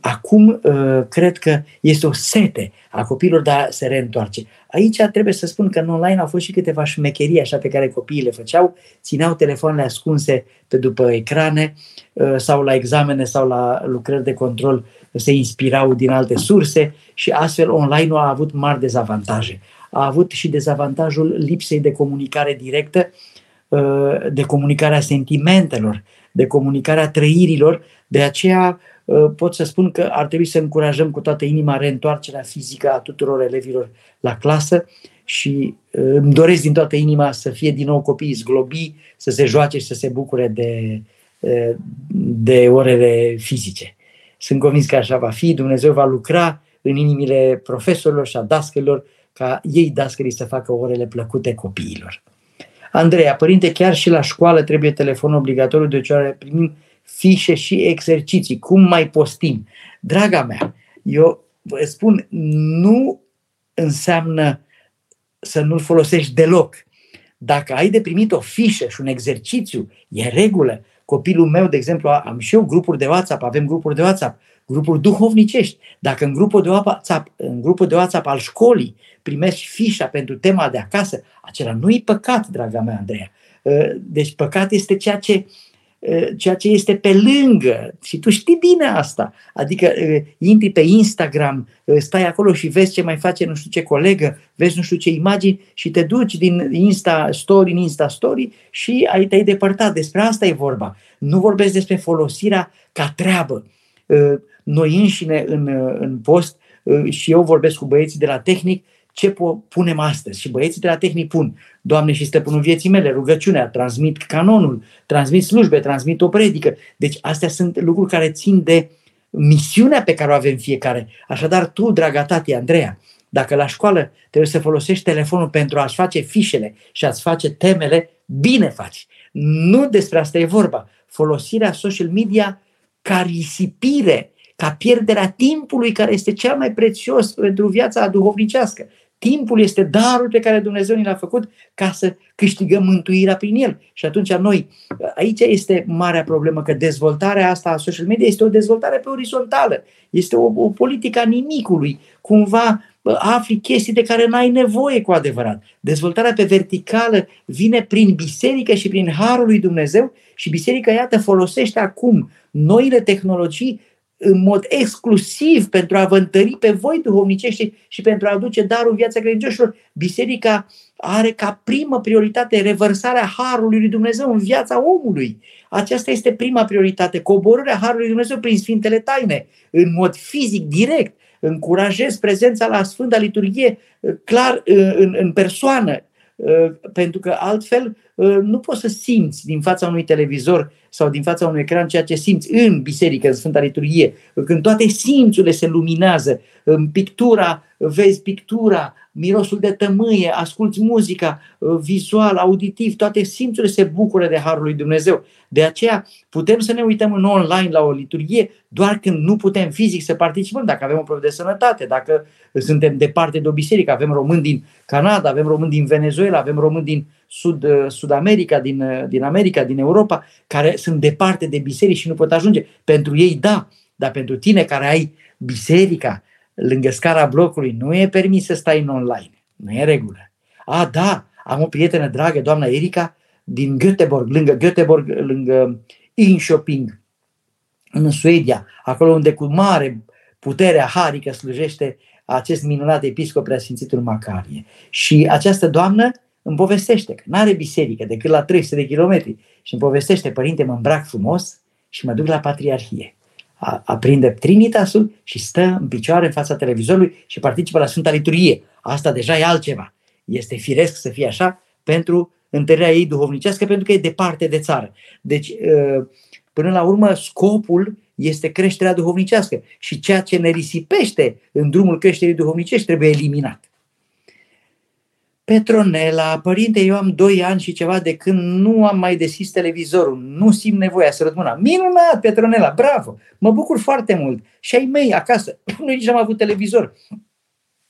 Acum uh, cred că este o sete a copilor de a se reîntoarce. Aici trebuie să spun că în online au fost și câteva șmecherii așa pe care copiii le făceau, țineau telefoanele ascunse pe după ecrane uh, sau la examene sau la lucrări de control se inspirau din alte surse și astfel online-ul a avut mari dezavantaje. A avut și dezavantajul lipsei de comunicare directă, uh, de comunicarea sentimentelor, de comunicarea trăirilor. De aceea uh, pot să spun că ar trebui să încurajăm cu toată inima reîntoarcerea fizică a tuturor elevilor la clasă și uh, îmi doresc din toată inima să fie din nou copiii zglobi, să se joace și să se bucure de, de orele fizice. Sunt convins că așa va fi. Dumnezeu va lucra în inimile profesorilor și a dascălor ca ei, dascării, să facă orele plăcute copiilor. Andreea, părinte, chiar și la școală trebuie telefon obligatoriu, de ori primim fișe și exerciții. Cum mai postim? Draga mea, eu vă spun, nu înseamnă să nu-l folosești deloc. Dacă ai de primit o fișă și un exercițiu, e regulă. Copilul meu, de exemplu, am și eu grupuri de WhatsApp, avem grupuri de WhatsApp, grupuri duhovnicești. Dacă în grupul de WhatsApp, în grupul de WhatsApp al școlii primești fișa pentru tema de acasă, acela nu e păcat, draga mea, Andreea. Ă, deci păcat este ceea ce ceea ce este pe lângă. Și tu știi bine asta. Adică intri pe Instagram, stai acolo și vezi ce mai face nu știu ce colegă, vezi nu știu ce imagini și te duci din Insta Story în Insta Story și ai te-ai depărtat. Despre asta e vorba. Nu vorbesc despre folosirea ca treabă. Noi înșine în, în post și eu vorbesc cu băieții de la tehnic, ce punem astăzi. Și băieții de la tehnic pun, Doamne și stăpânul vieții mele, rugăciunea, transmit canonul, transmit slujbe, transmit o predică. Deci astea sunt lucruri care țin de misiunea pe care o avem fiecare. Așadar, tu, draga tati Andreea, dacă la școală trebuie să folosești telefonul pentru a-ți face fișele și a-ți face temele, bine faci. Nu despre asta e vorba. Folosirea social media ca risipire, ca pierderea timpului care este cel mai prețios pentru viața duhovnicească. Timpul este darul pe care Dumnezeu ni l-a făcut ca să câștigăm mântuirea prin el. Și atunci noi, aici este marea problemă, că dezvoltarea asta a social media este o dezvoltare pe orizontală. Este o, o politică a nimicului. Cumva afli chestii de care n-ai nevoie cu adevărat. Dezvoltarea pe verticală vine prin biserică și prin harul lui Dumnezeu și biserica, iată, folosește acum noile tehnologii în mod exclusiv pentru a vă întări pe voi duhovnicești și pentru a aduce darul viața credincioșilor, biserica are ca primă prioritate revărsarea Harului lui Dumnezeu în viața omului. Aceasta este prima prioritate, coborârea Harului lui Dumnezeu prin Sfintele Taine, în mod fizic, direct. Încurajez prezența la Sfânta Liturghie clar în, în persoană, pentru că altfel nu poți să simți din fața unui televizor sau din fața unui ecran ceea ce simți în biserică, în Sfânta Liturghie, când toate simțurile se luminează, în pictura, vezi pictura, mirosul de tămâie, asculți muzica, vizual, auditiv, toate simțurile se bucură de Harul lui Dumnezeu. De aceea putem să ne uităm în online la o liturghie doar când nu putem fizic să participăm, dacă avem o problemă de sănătate, dacă suntem departe de o biserică, avem români din Canada, avem români din Venezuela, avem români din Sud, Sud America, din, din America, din Europa, care sunt departe de biserici și nu pot ajunge. Pentru ei, da, dar pentru tine care ai biserica lângă scara blocului, nu e permis să stai în online. Nu e regulă. A, da, am o prietenă dragă, doamna Erika, din Göteborg, lângă Göteborg, lângă Inshoping, în Suedia, acolo unde cu mare putere harică slujește acest minunat episcop preasfințitul Macarie. Și această doamnă îmi povestește că nu are biserică decât la 300 de kilometri și îmi povestește, părinte, mă îmbrac frumos și mă duc la patriarhie. Aprinde Trinitasul și stă în picioare în fața televizorului și participă la Sfânta Liturghie. Asta deja e altceva. Este firesc să fie așa pentru întărirea ei duhovnicească, pentru că e departe de țară. Deci, ă, până la urmă, scopul este creșterea duhovnicească și ceea ce ne risipește în drumul creșterii duhovnicești trebuie eliminat. Petronela, părinte, eu am 2 ani și ceva de când nu am mai deschis televizorul, nu simt nevoia să rădmâna. Minunat, Petronela, bravo, mă bucur foarte mult. Și ai mei acasă, nu nici am avut televizor.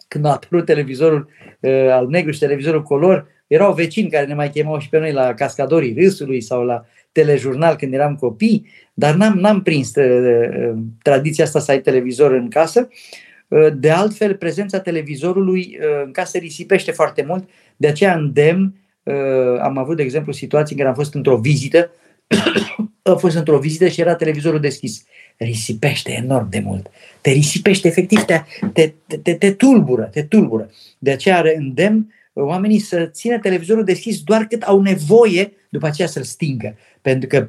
când a apărut televizorul uh, al negru și televizorul color, erau vecini care ne mai chemau și pe noi la Cascadorii Râsului sau la telejurnal când eram copii, dar n-am, n-am prins uh, uh, tradiția asta să ai televizor în casă. Uh, de altfel, prezența televizorului uh, în casă risipește foarte mult, de aceea îndemn, uh, am avut, de exemplu, situații în care am fost într-o vizită, am fost într-o vizită și era televizorul deschis. Risipește enorm de mult. Te risipește, efectiv, te, te, te, te tulbură, te tulbură. De aceea îndemn oamenii să țină televizorul deschis doar cât au nevoie după aceea să-l stingă. Pentru că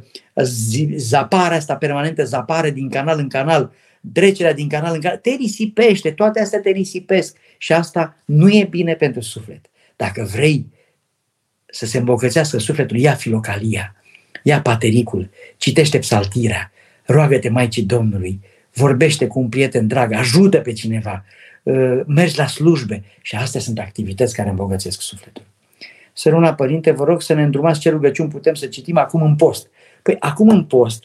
zaparea asta permanentă, zapare din canal în canal, trecerea din canal în canal, te risipește, toate astea te risipesc și asta nu e bine pentru suflet. Dacă vrei să se îmbogățească sufletul, ia filocalia, ia patericul, citește psaltirea, roagă-te Maicii Domnului, vorbește cu un prieten drag, ajută pe cineva, uh, mergi la slujbe și astea sunt activități care îmbogățesc sufletul. Săruna Părinte, vă rog să ne îndrumați ce rugăciuni putem să citim acum în post. Păi acum în post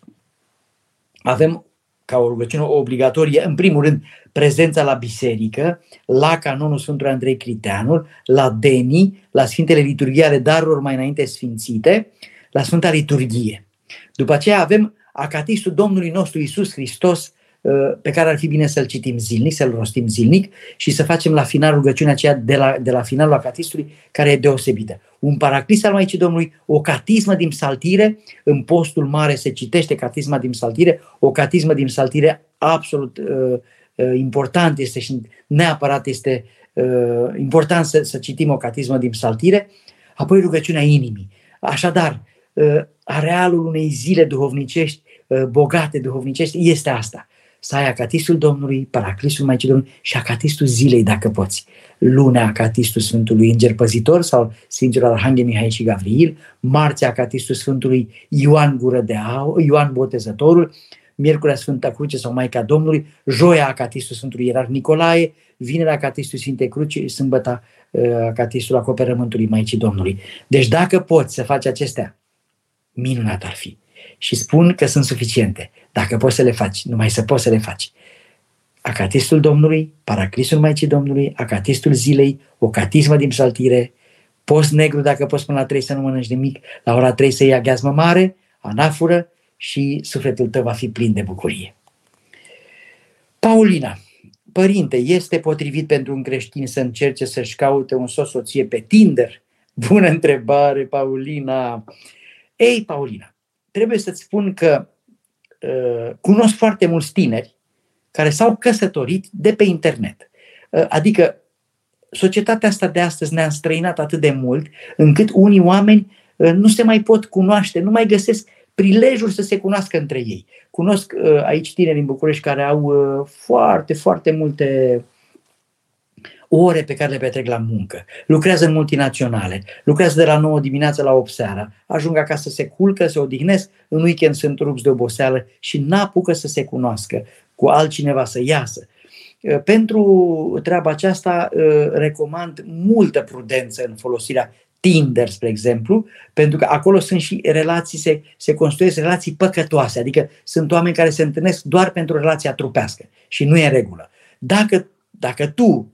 avem ca o rugăciune obligatorie, în primul rând, prezența la biserică, la canonul Sfântului Andrei Criteanul, la Deni, la Sfintele Liturghii ale darurilor mai înainte sfințite, la Sfânta Liturghie. După aceea avem acatistul Domnului nostru Isus Hristos, Uh, pe care ar fi bine să-l citim zilnic, să-l rostim zilnic și să facem la final rugăciunea aceea de la, de la finalul acatistului, care e deosebită. Un paraclis al Maicii Domnului, o catismă din saltire, în postul mare se citește catisma din saltire, o catismă din saltire absolut uh, uh, important este și neapărat este uh, important să, să citim o catismă din saltire, apoi rugăciunea inimii. Așadar, uh, arealul unei zile duhovnicești, uh, bogate duhovnicești, este asta să ai acatistul Domnului, paraclisul Maicii Domnului și acatistul zilei, dacă poți. Lunea, acatistul Sfântului Înger Păzitor sau Sfinților Arhanghel Mihai și Gavril, marțea, acatistul Sfântului Ioan Gură de Aur, Ioan Botezătorul, Miercurea Sfânta Cruce sau Maica Domnului, joia acatistul Sfântului Ierarh Nicolae, vinerea acatistul Sfinte Cruce, sâmbăta uh, acatistul acoperământului Maicii Domnului. Deci dacă poți să faci acestea, minunat ar fi. Și spun că sunt suficiente. Dacă poți să le faci, numai să poți să le faci. Acatistul Domnului, Paraclisul Maicii Domnului, Acatistul Zilei, o catismă din psaltire, post negru dacă poți până la 3 să nu mănânci nimic, la ora 3 să iei aghiazmă mare, anafură și sufletul tău va fi plin de bucurie. Paulina, părinte, este potrivit pentru un creștin să încerce să-și caute un soț soție pe Tinder? Bună întrebare, Paulina! Ei, Paulina, trebuie să-ți spun că Uh, cunosc foarte mulți tineri care s-au căsătorit de pe internet. Uh, adică societatea asta de astăzi ne-a înstrăinat atât de mult încât unii oameni uh, nu se mai pot cunoaște, nu mai găsesc prilejuri să se cunoască între ei. Cunosc aici tineri în București care au foarte, foarte multe ore pe care le petrec la muncă, lucrează în multinaționale, lucrează de la 9 dimineața la 8 seara, ajung acasă, se culcă, se odihnesc, în weekend sunt rupți de oboseală și n-apucă să se cunoască cu altcineva, să iasă. Uh, pentru treaba aceasta uh, recomand multă prudență în folosirea Tinder, spre exemplu, pentru că acolo sunt și relații, se, se construiesc relații păcătoase, adică sunt oameni care se întâlnesc doar pentru relația trupească și nu e în regulă. Dacă, dacă tu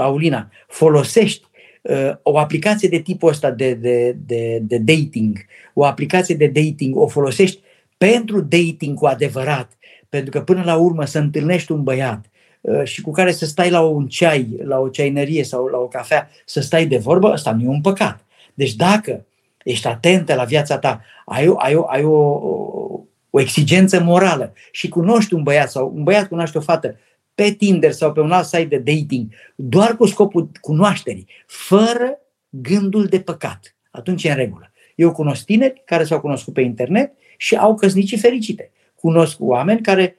Paulina, folosești uh, o aplicație de tipul ăsta de, de, de, de dating, o aplicație de dating, o folosești pentru dating cu adevărat, pentru că până la urmă să întâlnești un băiat uh, și cu care să stai la un ceai, la o ceainerie sau la o cafea, să stai de vorbă, ăsta nu e un păcat. Deci dacă ești atentă la viața ta, ai, o, ai, o, ai o, o exigență morală și cunoști un băiat sau un băiat cunoaște o fată pe Tinder sau pe un alt site de dating, doar cu scopul cunoașterii, fără gândul de păcat, atunci e în regulă. Eu cunosc tineri care s-au cunoscut pe internet și au căsnicii fericite. Cunosc oameni care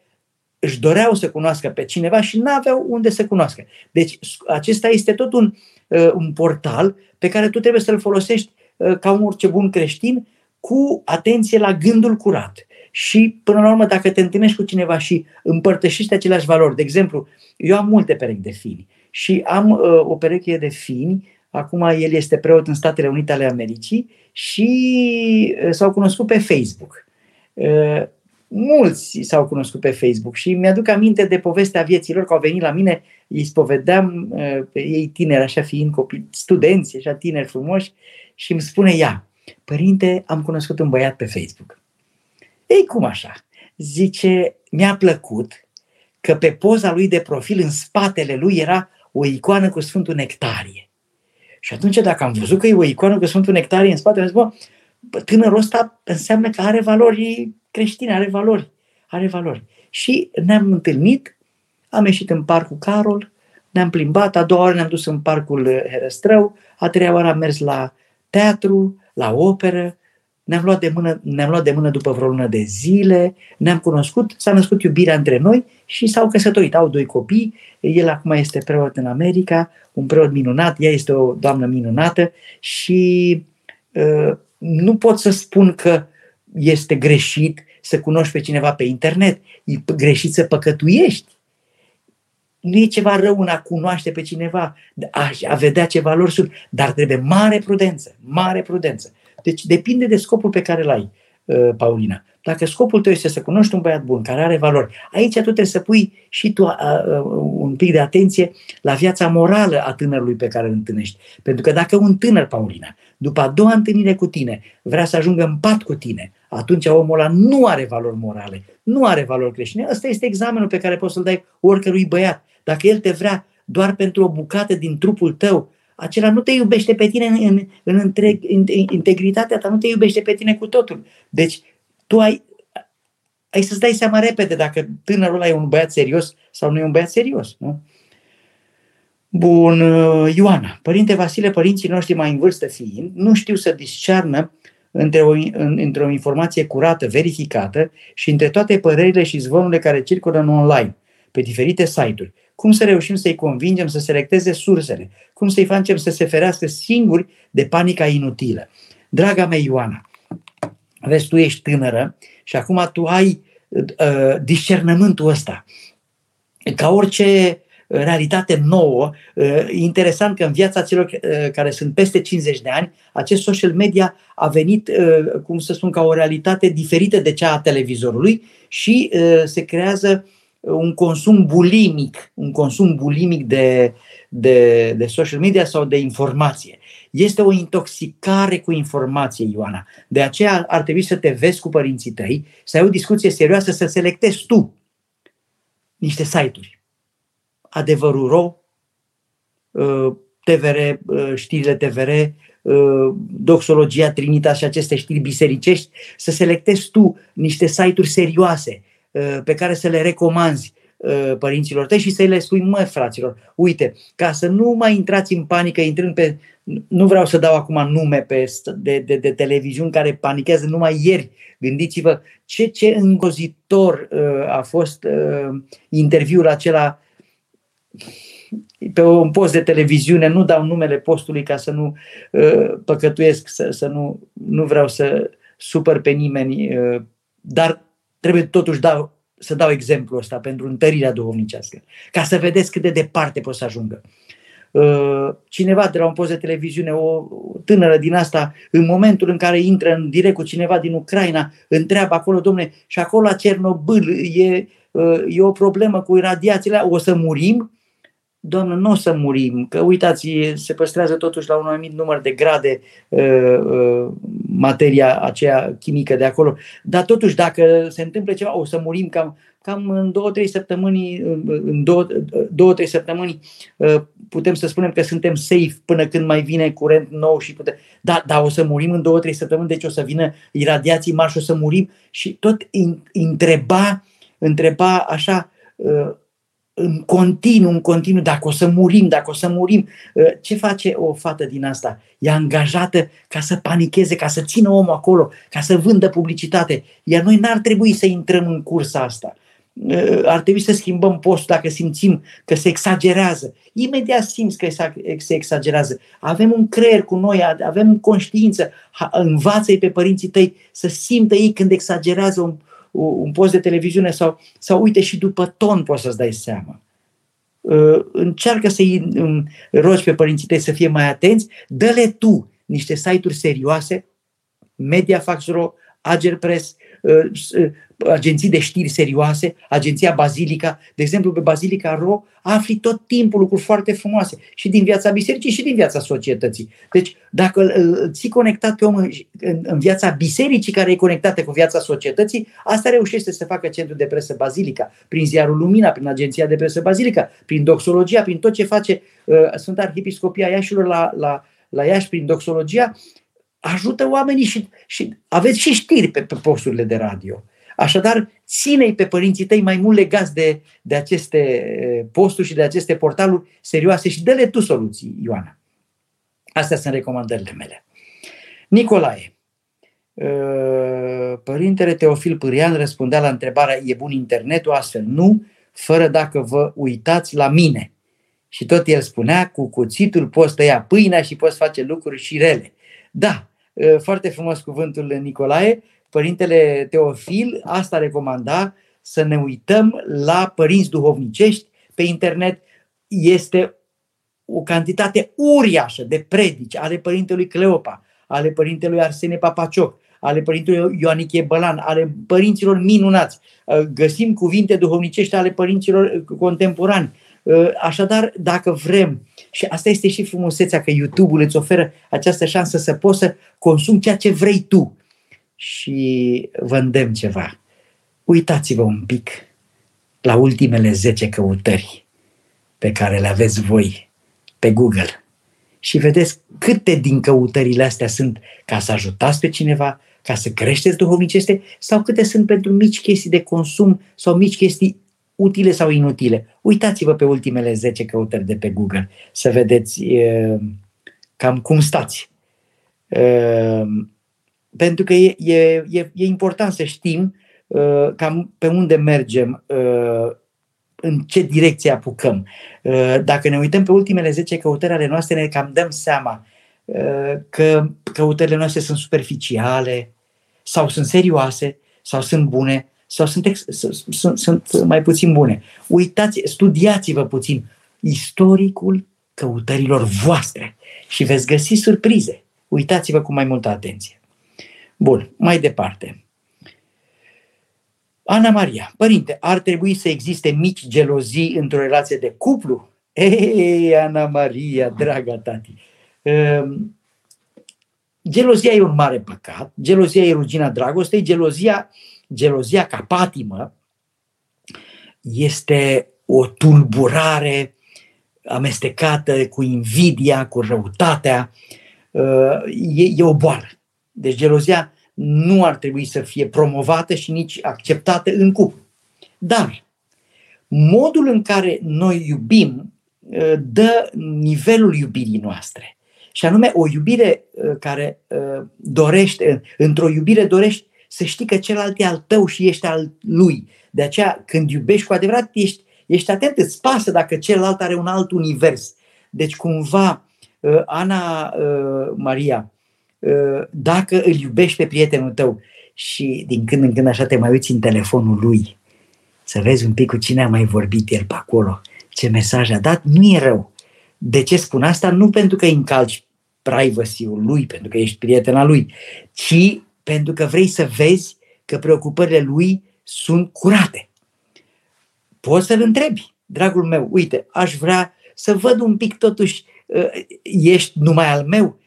își doreau să cunoască pe cineva și nu aveau unde să cunoască. Deci acesta este tot un, uh, un portal pe care tu trebuie să-l folosești uh, ca un orice bun creștin cu atenție la gândul curat și până la urmă dacă te întâlnești cu cineva și împărtășești aceleași valori, de exemplu, eu am multe perechi de fini și am uh, o pereche de fini, acum el este preot în Statele Unite ale Americii și uh, s-au cunoscut pe Facebook. Uh, mulți s-au cunoscut pe Facebook și mi-aduc aminte de povestea vieții lor, că au venit la mine, îi spovedeam pe ei tineri, așa fiind copii, studenți, așa tineri frumoși, și îmi spune ea, părinte, am cunoscut un băiat pe Facebook. Ei, cum așa? Zice, mi-a plăcut că pe poza lui de profil, în spatele lui, era o icoană cu Sfântul Nectarie. Și atunci, dacă am văzut că e o icoană cu Sfântul Nectarie în spatele, am zis, bă, tânărul ăsta înseamnă că are valori creștine, are valori. Are valori. Și ne-am întâlnit, am ieșit în parcul Carol, ne-am plimbat, a doua oară ne-am dus în parcul Herăstrău, a treia oară am mers la teatru, la operă, ne-am luat, de mână, ne-am luat de mână după vreo lună de zile, ne-am cunoscut, s-a născut iubirea între noi și s-au căsătorit. Au doi copii, el acum este preot în America, un preot minunat, ea este o doamnă minunată și uh, nu pot să spun că este greșit să cunoști pe cineva pe internet, e greșit să păcătuiești. Nu e ceva rău în a cunoaște pe cineva, a, a vedea ce valori sunt, dar trebuie mare prudență, mare prudență. Deci depinde de scopul pe care îl ai, uh, Paulina. Dacă scopul tău este să cunoști un băiat bun, care are valori, aici tu trebuie să pui și tu a, a, un pic de atenție la viața morală a tânărului pe care îl întâlnești. Pentru că dacă un tânăr, Paulina, după a doua întâlnire cu tine, vrea să ajungă în pat cu tine, atunci omul ăla nu are valori morale, nu are valori creștine. Ăsta este examenul pe care poți să-l dai oricărui băiat. Dacă el te vrea doar pentru o bucată din trupul tău, acela nu te iubește pe tine în, în, în întreg, în, integritatea ta, nu te iubește pe tine cu totul. Deci tu ai, ai să-ți dai seama repede dacă tânărul ăla e un băiat serios sau nu e un băiat serios. Nu? Bun, uh, Ioana, Părinte Vasile, părinții noștri mai în vârstă fiind, nu știu să discearnă între o, între o informație curată, verificată și între toate părerile și zvonurile care circulă în online, pe diferite site-uri. Cum să reușim să-i convingem să selecteze sursele? Cum să-i facem să se ferească singuri de panica inutilă? Draga mea Ioana, vezi, tu ești tânără și acum tu ai uh, discernământul ăsta. Ca orice realitate nouă. Uh, interesant că în viața celor uh, care sunt peste 50 de ani, acest social media a venit, uh, cum să spun, ca o realitate diferită de cea a televizorului și se creează un consum bulimic, un consum bulimic de, de, de social media sau de informație. Este o intoxicare cu informație, Ioana. De aceea ar trebui să te vezi cu părinții tăi, să ai o discuție serioasă, să selectezi tu niște site-uri. Adevărul Ro, uh, TVR, uh, știrile TVR, uh, Doxologia Trinitas și aceste știri bisericești, să selectezi tu niște site-uri serioase pe care să le recomanzi părinților tăi și să le spui, mă, fraților, uite, ca să nu mai intrați în panică intrând pe, nu vreau să dau acum nume pe, de, de, de televiziuni care panichează numai ieri, gândiți-vă ce, ce îngrozitor uh, a fost uh, interviul acela pe un post de televiziune, nu dau numele postului ca să nu uh, păcătuiesc, să, să nu, nu vreau să supăr pe nimeni, uh, dar trebuie totuși dau, să dau exemplu ăsta pentru întărirea duhovnicească, ca să vedeți cât de departe pot să ajungă. Uh, cineva de la un post de televiziune, o tânără din asta, în momentul în care intră în direct cu cineva din Ucraina, întreabă acolo, domne, și acolo la Cernobâl e, uh, e o problemă cu radiațiile, o să murim? Doamnă, nu o să murim, că uitați, se păstrează totuși la un anumit număr de grade uh, uh, materia aceea chimică de acolo, dar totuși dacă se întâmplă ceva, o să murim cam, cam în două, trei săptămâni, în două, două, trei săptămâni uh, putem să spunem că suntem safe până când mai vine curent nou și putem, da, da, o să murim în două, trei săptămâni, deci o să vină iradiații marși și o să murim și tot întreba, întreba așa uh, în continuu, în continuu, dacă o să murim, dacă o să murim. Uh, ce face o fată din asta? E angajată ca să panicheze, ca să țină omul acolo, ca să vândă publicitate. Iar noi n-ar trebui să intrăm în cursa asta. Uh, ar trebui să schimbăm postul dacă simțim că se exagerează. Imediat simți că se exagerează. Avem un creier cu noi, avem conștiință. Învață-i pe părinții tăi să simtă ei când exagerează un, un post de televiziune sau, sau uite și după ton poți să-ți dai seama. Uh, încearcă să-i rogi pe părinții tăi să fie mai atenți, dă-le tu niște site-uri serioase, Mediafax.ro, Agerpress, agenții de știri serioase, agenția Bazilica, de exemplu pe Bazilica Ro, afli tot timpul lucruri foarte frumoase și din viața bisericii și din viața societății. Deci dacă îl ții conectat pe om în, în viața bisericii care e conectată cu viața societății, asta reușește să facă centrul de presă Bazilica, prin ziarul Lumina, prin agenția de presă Bazilica, prin doxologia, prin tot ce face uh, Sfânta Arhiepiscopia Iașilor la, la, la Iași, prin doxologia, ajută oamenii și, și aveți și știri pe, pe posturile de radio. Așadar, ține pe părinții tăi mai mult legați de, de aceste posturi și de aceste portaluri serioase și dă-le tu soluții, Ioana. Astea sunt recomandările mele. Nicolae, Părintele Teofil Pârian răspundea la întrebarea e bun internetul astfel? Nu, fără dacă vă uitați la mine. Și tot el spunea, cu cuțitul poți tăia pâinea și poți face lucruri și rele. Da, foarte frumos cuvântul Nicolae, Părintele Teofil asta recomanda să ne uităm la părinți duhovnicești pe internet. Este o cantitate uriașă de predici ale părintelui Cleopa, ale părintelui Arsene Papacioc, ale părintelui Ioanichie Bălan, ale părinților minunați. Găsim cuvinte duhovnicești ale părinților contemporani. Așadar, dacă vrem, și asta este și frumusețea că YouTube-ul îți oferă această șansă să poți să consumi ceea ce vrei tu și vă îndemn ceva. Uitați-vă un pic la ultimele 10 căutări pe care le aveți voi pe Google și vedeți câte din căutările astea sunt ca să ajutați pe cineva, ca să creșteți duhovnicește sau câte sunt pentru mici chestii de consum sau mici chestii utile sau inutile. Uitați-vă pe ultimele 10 căutări de pe Google să vedeți e, cam cum stați. E, pentru că e, e, e, e important să știm uh, cam pe unde mergem, uh, în ce direcție apucăm. Uh, dacă ne uităm pe ultimele 10 căutări ale noastre, ne cam dăm seama uh, că căutările noastre sunt superficiale sau sunt serioase sau sunt bune sau sunt, ex, sunt, sunt mai puțin bune. Uitați, studiați-vă puțin istoricul căutărilor voastre și veți găsi surprize. Uitați-vă cu mai multă atenție. Bun, mai departe. Ana Maria, părinte, ar trebui să existe mici gelozii într-o relație de cuplu? Ei, Ana Maria, draga tati, um, gelozia e un mare păcat, gelozia e rugina dragostei, gelozia, gelozia ca patimă este o tulburare amestecată cu invidia, cu răutatea, uh, e, e o boală. Deci gelozia nu ar trebui să fie promovată și nici acceptată în cuplu. Dar modul în care noi iubim uh, dă nivelul iubirii noastre. Și anume o iubire uh, care uh, dorește, într-o iubire dorești să știi că celălalt e al tău și ești al lui. De aceea, când iubești cu adevărat, ești, ești atent, îți pasă dacă celălalt are un alt univers. Deci, cumva, Ana Maria, Uh, dacă îl iubești pe prietenul tău și din când în când așa te mai uiți în telefonul lui, să vezi un pic cu cine a mai vorbit el pe acolo, ce mesaj a dat, nu e rău. De ce spun asta? Nu pentru că încalci privacy-ul lui, pentru că ești prietena lui, ci pentru că vrei să vezi că preocupările lui sunt curate. Poți să-l întrebi, dragul meu, uite, aș vrea să văd un pic totuși, uh, ești numai al meu,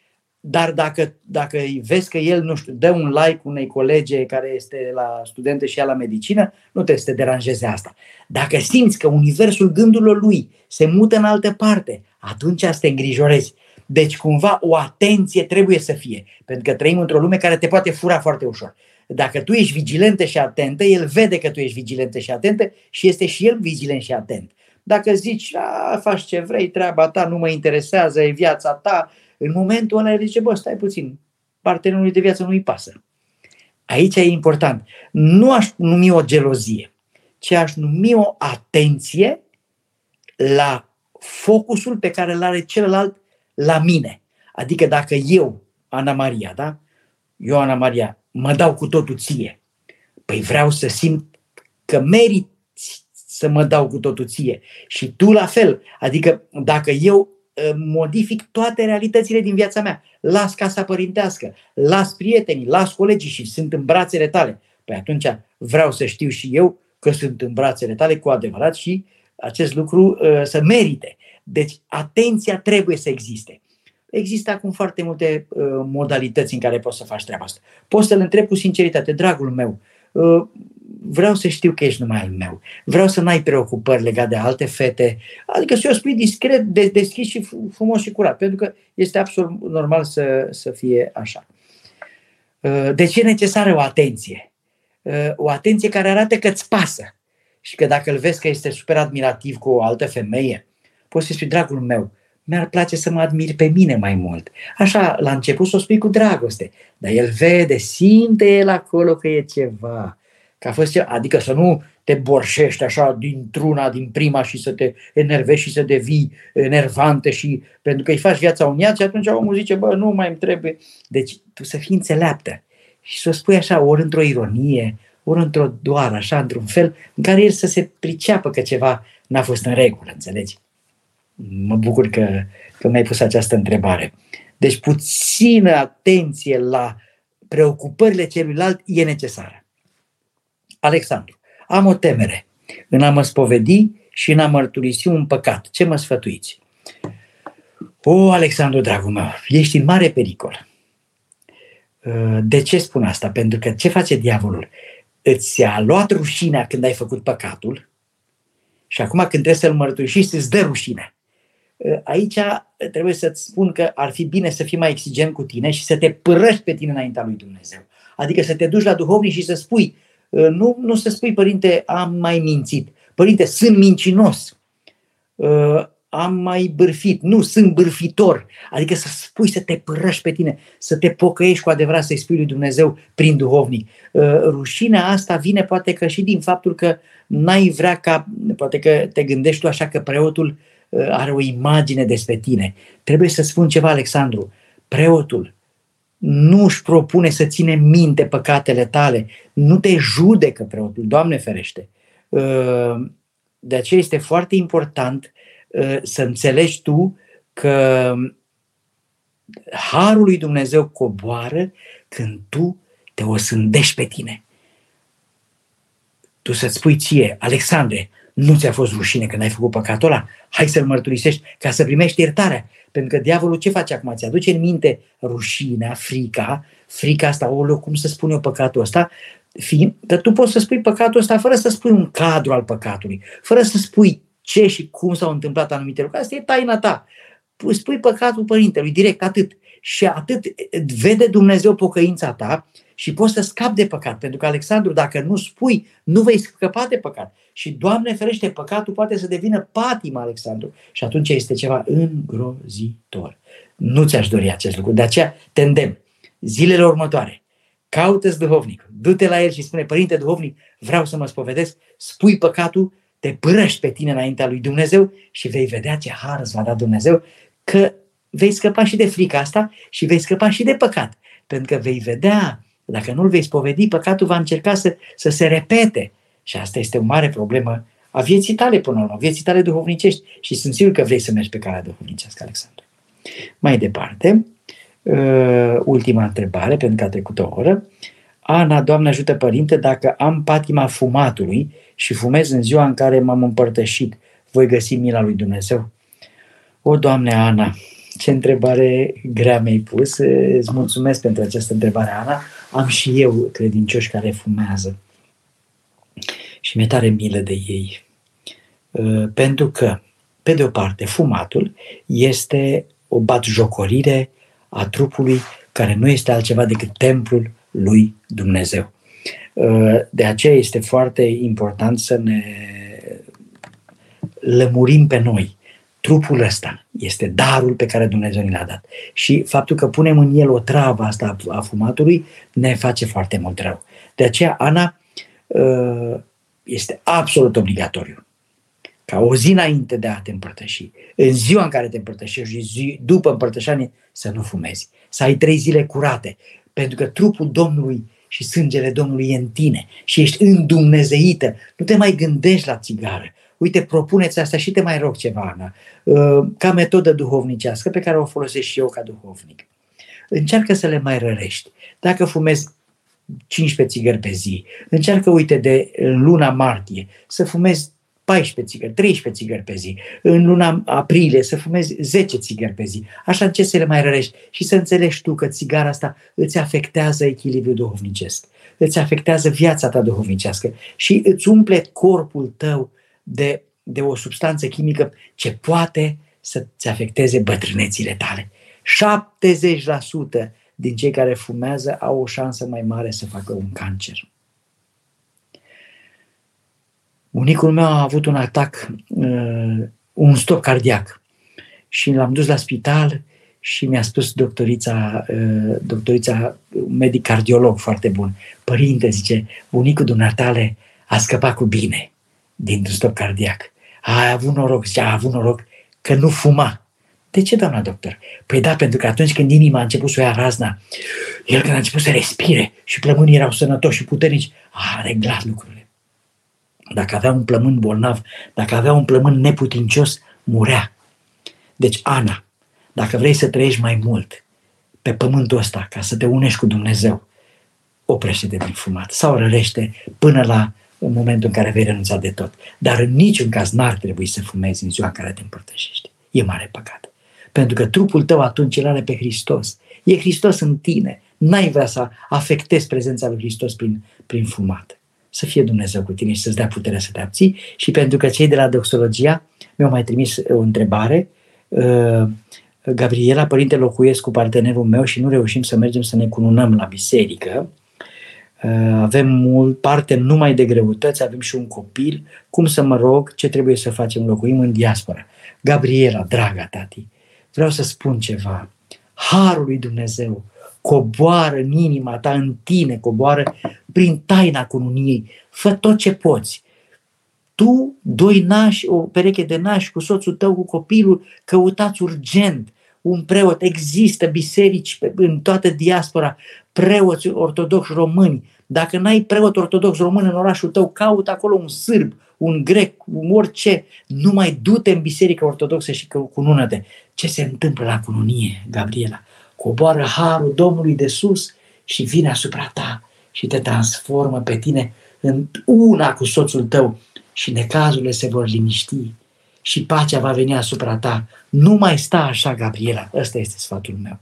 dar dacă, dacă vezi că el, nu știu, dă un like unei colege care este la studente și ea la medicină, nu trebuie să te deranjeze asta. Dacă simți că universul gândurilor lui se mută în altă parte, atunci să te îngrijorezi. Deci cumva o atenție trebuie să fie, pentru că trăim într-o lume care te poate fura foarte ușor. Dacă tu ești vigilentă și atentă, el vede că tu ești vigilentă și atentă și este și el vigilent și atent. Dacă zici, a, faci ce vrei, treaba ta, nu mă interesează, e viața ta, în momentul ăla el zice, bă, stai puțin, partenerului de viață nu-i pasă. Aici e important. Nu aș numi o gelozie, ci aș numi o atenție la focusul pe care îl are celălalt la mine. Adică dacă eu, Ana Maria, da? Eu, Ana Maria, mă dau cu totul ție. Păi vreau să simt că merit să mă dau cu totul ție. Și tu la fel. Adică dacă eu modific toate realitățile din viața mea. Las casa părintească, las prietenii, las colegii și sunt în brațele tale. Păi atunci vreau să știu și eu că sunt în brațele tale cu adevărat și acest lucru uh, să merite. Deci atenția trebuie să existe. Există acum foarte multe uh, modalități în care poți să faci treaba asta. Poți să-l întrebi cu sinceritate, dragul meu, uh, vreau să știu că ești numai al meu. Vreau să n-ai preocupări legate de alte fete. Adică să o spui discret, de, deschis și frumos și curat, pentru că este absolut normal să, să fie așa. Uh, deci e necesară o atenție. Uh, o atenție care arată că îți pasă. Și că dacă îl vezi că este super admirativ cu o altă femeie, poți să spui, dragul meu, mi-ar place să mă admiri pe mine mai mult. Așa, la început să o spui cu dragoste, dar el vede, simte el acolo că e ceva. Că a fost ceva. Adică să nu te borșești așa dintr-una, din prima și să te enervezi și să devii enervante și pentru că îi faci viața uniat și atunci omul zice, bă, nu mai îmi trebuie. Deci tu să fii înțeleaptă și să o spui așa, ori într-o ironie, ori într-o doar, așa, într-un fel în care el să se priceapă că ceva n-a fost în regulă, înțelegi? Mă bucur că, că mi-ai pus această întrebare. Deci puțină atenție la preocupările celuilalt e necesară. Alexandru, am o temere în a mă spovedi și în a mărturisi un păcat. Ce mă sfătuiți? O, Alexandru, dragul meu, ești în mare pericol. Uh, de ce spun asta? Pentru că ce face diavolul? Îți a luat rușinea când ai făcut păcatul și acum când trebuie să-l mărturisești, îți dă rușine. Uh, aici trebuie să-ți spun că ar fi bine să fii mai exigent cu tine și să te părăști pe tine înaintea lui Dumnezeu. Adică să te duci la duhovnic și să spui, uh, nu, nu să spui, părinte, am mai mințit. Părinte, sunt mincinos am mai bârfit. Nu, sunt bârfitor. Adică să spui să te părăși pe tine, să te pocăiești cu adevărat, să-i spui lui Dumnezeu prin duhovnic. Uh, rușinea asta vine poate că și din faptul că n-ai vrea ca, poate că te gândești tu așa că preotul uh, are o imagine despre tine. Trebuie să spun ceva, Alexandru. Preotul nu își propune să ține minte păcatele tale. Nu te judecă preotul, Doamne ferește. Uh, de aceea este foarte important Uh, să înțelegi tu că harul lui Dumnezeu coboară când tu te osândești pe tine. Tu să-ți spui ție, Alexandre, nu ți-a fost rușine când ai făcut păcatul ăla? Hai să-l mărturisești ca să primești iertarea. Pentru că diavolul ce face acum? Ți aduce în minte rușinea, frica, frica asta, o, cum să spun eu păcatul ăsta, fiind că tu poți să spui păcatul ăsta fără să spui un cadru al păcatului, fără să spui ce și cum s-au întâmplat anumite lucruri. Asta e taina ta. Spui păcatul părintelui, direct, atât. Și atât vede Dumnezeu pocăința ta și poți să scapi de păcat. Pentru că, Alexandru, dacă nu spui, nu vei scăpa de păcat. Și, Doamne ferește, păcatul poate să devină patima, Alexandru. Și atunci este ceva îngrozitor. Nu ți-aș dori acest lucru. De aceea te îndemn. Zilele următoare, caută-ți duhovnic, du-te la el și spune, Părinte duhovnic, vreau să mă spovedesc, spui păcatul te părăști pe tine înaintea lui Dumnezeu și vei vedea ce har îți va da Dumnezeu, că vei scăpa și de frica asta și vei scăpa și de păcat. Pentru că vei vedea, dacă nu-l vei spovedi, păcatul va încerca să, să se repete. Și asta este o mare problemă a vieții tale până la urmă, vieții tale duhovnicești. Și sunt sigur că vrei să mergi pe calea duhovnicească, Alexandru. Mai departe, uh, ultima întrebare, pentru că a trecut o oră. Ana, Doamne ajută Părinte, dacă am patima fumatului și fumez în ziua în care m-am împărtășit, voi găsi mila lui Dumnezeu? O, Doamne Ana, ce întrebare grea mi-ai pus. Îți mulțumesc pentru această întrebare, Ana. Am și eu credincioși care fumează și mi-e tare milă de ei. Uh, pentru că, pe de o parte, fumatul este o batjocorire a trupului care nu este altceva decât templul lui Dumnezeu. Uh, de aceea este foarte important să ne lămurim pe noi. Trupul ăsta este darul pe care Dumnezeu ne l-a dat. Și faptul că punem în el o travă asta a fumatului ne face foarte mult rău. De aceea, Ana, uh, este absolut obligatoriu ca o zi înainte de a te împărtăși, în ziua în care te împărtășești și zi, după împărtășanie, să nu fumezi. Să ai trei zile curate, pentru că trupul Domnului și sângele Domnului e în tine și ești îndumnezeită. Nu te mai gândești la țigară. Uite, propuneți asta și te mai rog ceva, Ana, uh, ca metodă duhovnicească pe care o folosesc și eu ca duhovnic. Încearcă să le mai rărești. Dacă fumezi 15 țigări pe zi. Încearcă, uite, de luna martie să fumezi 14 țigări, 13 țigări pe zi. În luna aprilie să fumezi 10 țigări pe zi. Așa încet să le mai rărești și să înțelegi tu că țigara asta îți afectează echilibrul duhovnicesc, îți afectează viața ta duhovnicească și îți umple corpul tău de, de o substanță chimică ce poate să-ți afecteze bătrânețile tale. 70% din cei care fumează au o șansă mai mare să facă un cancer. Bunicul meu a avut un atac, uh, un stop cardiac și l-am dus la spital și mi-a spus doctorița, uh, doctorița, un medic cardiolog foarte bun, părinte, zice, bunicul dumneatale a scăpat cu bine din stop cardiac. A avut noroc, zice, a avut noroc că nu fuma. De ce, doamna doctor? Păi da, pentru că atunci când inima a început să o ia razna, el când a început să respire și plămânii erau sănătoși și puternici, a reglat lucrurile. Dacă avea un plămân bolnav, dacă avea un plămân neputincios, murea. Deci, Ana, dacă vrei să trăiești mai mult pe pământul ăsta, ca să te unești cu Dumnezeu, oprește-te din fumat sau rărește până la în momentul în care vei renunța de tot. Dar în niciun caz n-ar trebui să fumezi în ziua în care te împărtășești. E mare păcat. Pentru că trupul tău atunci îl are pe Hristos. E Hristos în tine. N-ai vrea să afectezi prezența lui Hristos prin, prin fumat. Să fie Dumnezeu cu tine și să-ți dea puterea să te abții. Și pentru că cei de la doxologia mi-au mai trimis o întrebare, uh, Gabriela, părinte, locuiesc cu partenerul meu și nu reușim să mergem să ne cununăm la biserică. Uh, avem mult parte numai de greutăți, avem și un copil. Cum să mă rog, ce trebuie să facem? Locuim în diaspora. Gabriela, draga tati, vreau să spun ceva. Harul lui Dumnezeu coboară în inima ta, în tine, coboară prin taina cununiei. Fă tot ce poți. Tu, doi nași, o pereche de nași cu soțul tău, cu copilul, căutați urgent un preot. Există biserici în toată diaspora, preoți ortodoxi români. Dacă n-ai preot ortodox român în orașul tău, caut acolo un sârb, un grec, un orice. Nu mai du-te în biserică ortodoxă și cunună-te. Ce se întâmplă la cununie, Gabriela? Coboară harul Domnului de sus și vine asupra ta și te transformă pe tine în una cu soțul tău și necazurile se vor liniști și pacea va veni asupra ta. Nu mai sta așa, Gabriela. Ăsta este sfatul meu.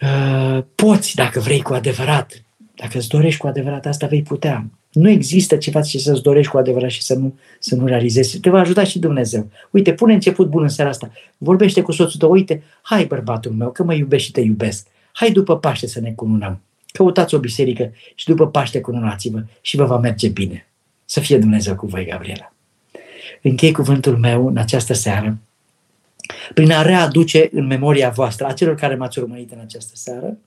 Uh, poți, dacă vrei cu adevărat, dacă îți dorești cu adevărat, asta vei putea. Nu există ceva ce să-ți dorești cu adevărat și să nu, să nu realizezi. Te va ajuta și Dumnezeu. Uite, pune început bun în seara asta. Vorbește cu soțul tău. Uite, hai bărbatul meu, că mă iubești și te iubesc. Hai după Paște să ne cununăm. Căutați o biserică și după Paște cununați-vă și vă va merge bine. Să fie Dumnezeu cu voi, Gabriela. Închei cuvântul meu în această seară prin a readuce în memoria voastră, a celor care m-ați urmărit în această seară,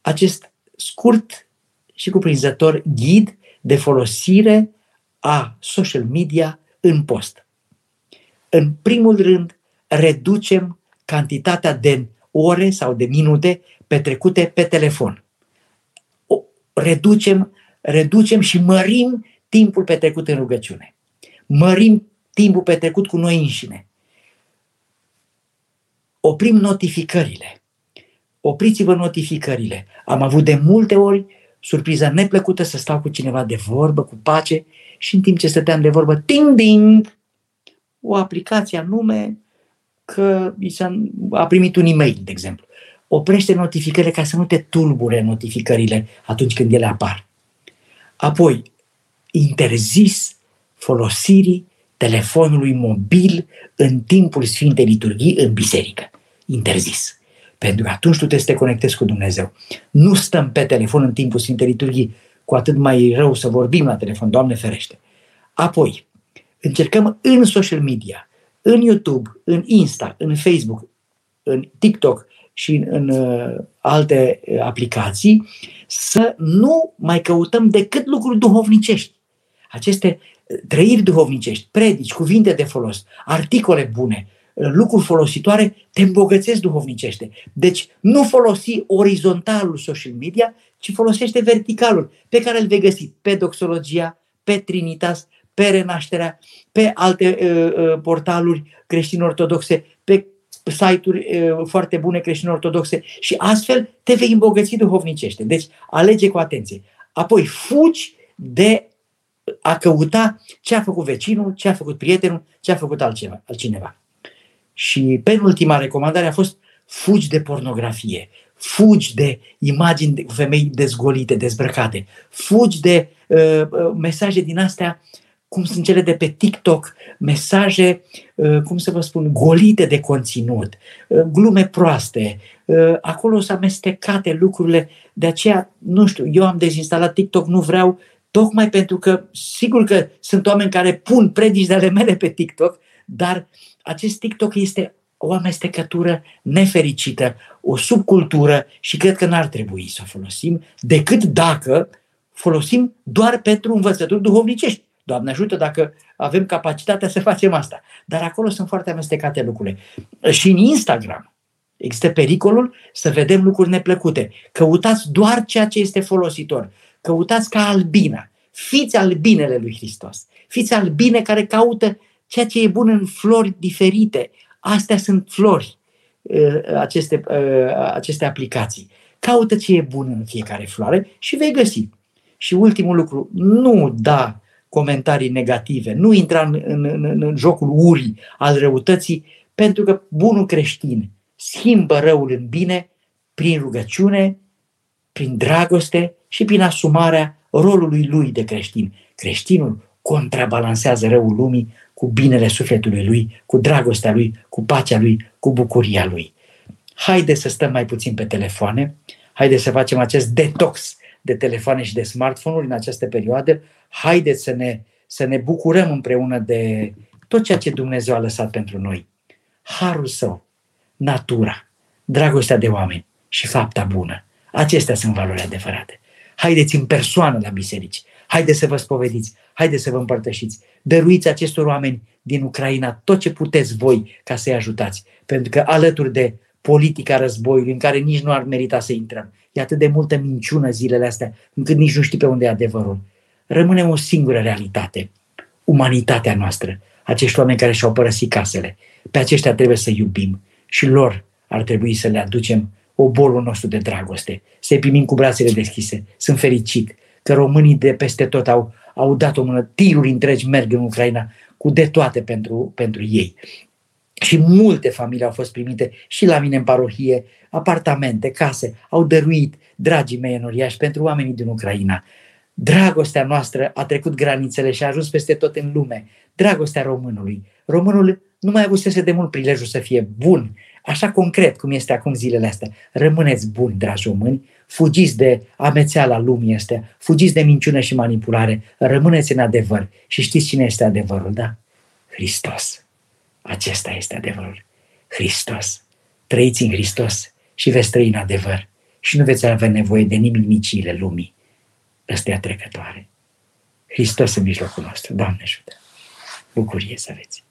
acest scurt și cuprinzător ghid de folosire a social media în post. În primul rând, reducem cantitatea de ore sau de minute petrecute pe telefon. O, reducem, reducem și mărim timpul petrecut în rugăciune. Mărim timpul petrecut cu noi înșine. Oprim notificările. Opriți-vă notificările. Am avut de multe ori surpriza neplăcută să stau cu cineva de vorbă, cu pace și în timp ce stăteam de vorbă, ting ding, o aplicație anume că a primit un e-mail, de exemplu. Oprește notificările ca să nu te tulbure notificările atunci când ele apar. Apoi, interzis folosirii telefonului mobil în timpul Sfintei Liturghii în biserică. Interzis. Pentru că atunci tu trebuie să te conectezi cu Dumnezeu. Nu stăm pe telefon în timpul Sfintei Liturghii, cu atât mai rău să vorbim la telefon, Doamne ferește. Apoi, încercăm în social media, în YouTube, în Insta, în Facebook, în TikTok și în, în uh, alte uh, aplicații, să nu mai căutăm decât lucruri duhovnicești. Aceste uh, trăiri duhovnicești, predici, cuvinte de folos, articole bune, lucruri folositoare, te îmbogățesc duhovnicește. Deci nu folosi orizontalul social media, ci folosește verticalul pe care îl vei găsi pe doxologia, pe Trinitas, pe Renașterea, pe alte uh, uh, portaluri creștine ortodoxe, pe site-uri uh, foarte bune creștine ortodoxe și astfel te vei îmbogăți duhovnicește. Deci alege cu atenție. Apoi fugi de a căuta ce a făcut vecinul, ce a făcut prietenul, ce a făcut altceva, altcineva. Și penultima recomandare a fost fugi de pornografie, fugi de imagini de femei dezgolite, dezbrăcate, fugi de uh, uh, mesaje din astea, cum sunt cele de pe TikTok, mesaje, uh, cum să vă spun, golite de conținut, uh, glume proaste, uh, acolo sunt amestecate lucrurile, de aceea, nu știu, eu am dezinstalat TikTok, nu vreau, tocmai pentru că, sigur că sunt oameni care pun predici de ale mele pe TikTok, dar acest TikTok este o amestecătură nefericită, o subcultură și cred că n-ar trebui să o folosim decât dacă folosim doar pentru învățături duhovnicești. Doamne ajută dacă avem capacitatea să facem asta. Dar acolo sunt foarte amestecate lucrurile. Și în Instagram există pericolul să vedem lucruri neplăcute. Căutați doar ceea ce este folositor. Căutați ca albina. Fiți albinele lui Hristos. Fiți albine care caută ceea ce e bun în flori diferite, Astea sunt flori, uh, aceste, uh, aceste aplicații. Caută ce e bun în fiecare floare și vei găsi. Și ultimul lucru, nu da comentarii negative, nu intra în, în, în, în jocul urii al răutății, pentru că bunul creștin schimbă răul în bine prin rugăciune, prin dragoste și prin asumarea rolului lui de creștin. Creștinul contrabalansează răul lumii cu binele sufletului lui, cu dragostea lui, cu pacea lui, cu bucuria lui. Haide să stăm mai puțin pe telefoane, haide să facem acest detox de telefoane și de smartphone-uri în această perioadă, haide să ne, să ne bucurăm împreună de tot ceea ce Dumnezeu a lăsat pentru noi. Harul său, natura, dragostea de oameni și fapta bună. Acestea sunt valori adevărate. Haideți în persoană la biserici, haideți să vă spovediți, haideți să vă împărtășiți. Dăruiți acestor oameni din Ucraina tot ce puteți voi ca să-i ajutați. Pentru că alături de politica războiului, în care nici nu ar merita să intrăm, e atât de multă minciună zilele astea, încât nici nu știi pe unde e adevărul. Rămâne o singură realitate, umanitatea noastră, acești oameni care și-au părăsit casele. Pe aceștia trebuie să iubim și lor ar trebui să le aducem obolul nostru de dragoste, să-i primim cu brațele deschise. Sunt fericit că românii de peste tot au au dat o mână, tiruri întregi merg în Ucraina cu de toate pentru, pentru ei. Și multe familii au fost primite și la mine în parohie, apartamente, case, au dăruit, dragii mei enoriași, pentru oamenii din Ucraina. Dragostea noastră a trecut granițele și a ajuns peste tot în lume. Dragostea românului. Românul nu mai avusese de mult prilejul să fie bun, așa concret cum este acum zilele astea. Rămâneți buni, dragi români, fugiți de amețeala lumii astea, fugiți de minciună și manipulare, rămâneți în adevăr. Și știți cine este adevărul, da? Hristos. Acesta este adevărul. Hristos. Trăiți în Hristos și veți trăi în adevăr. Și nu veți avea nevoie de nimic micile lumii. Ăstea trecătoare. Hristos în mijlocul nostru. Doamne ajută! Bucurie să aveți!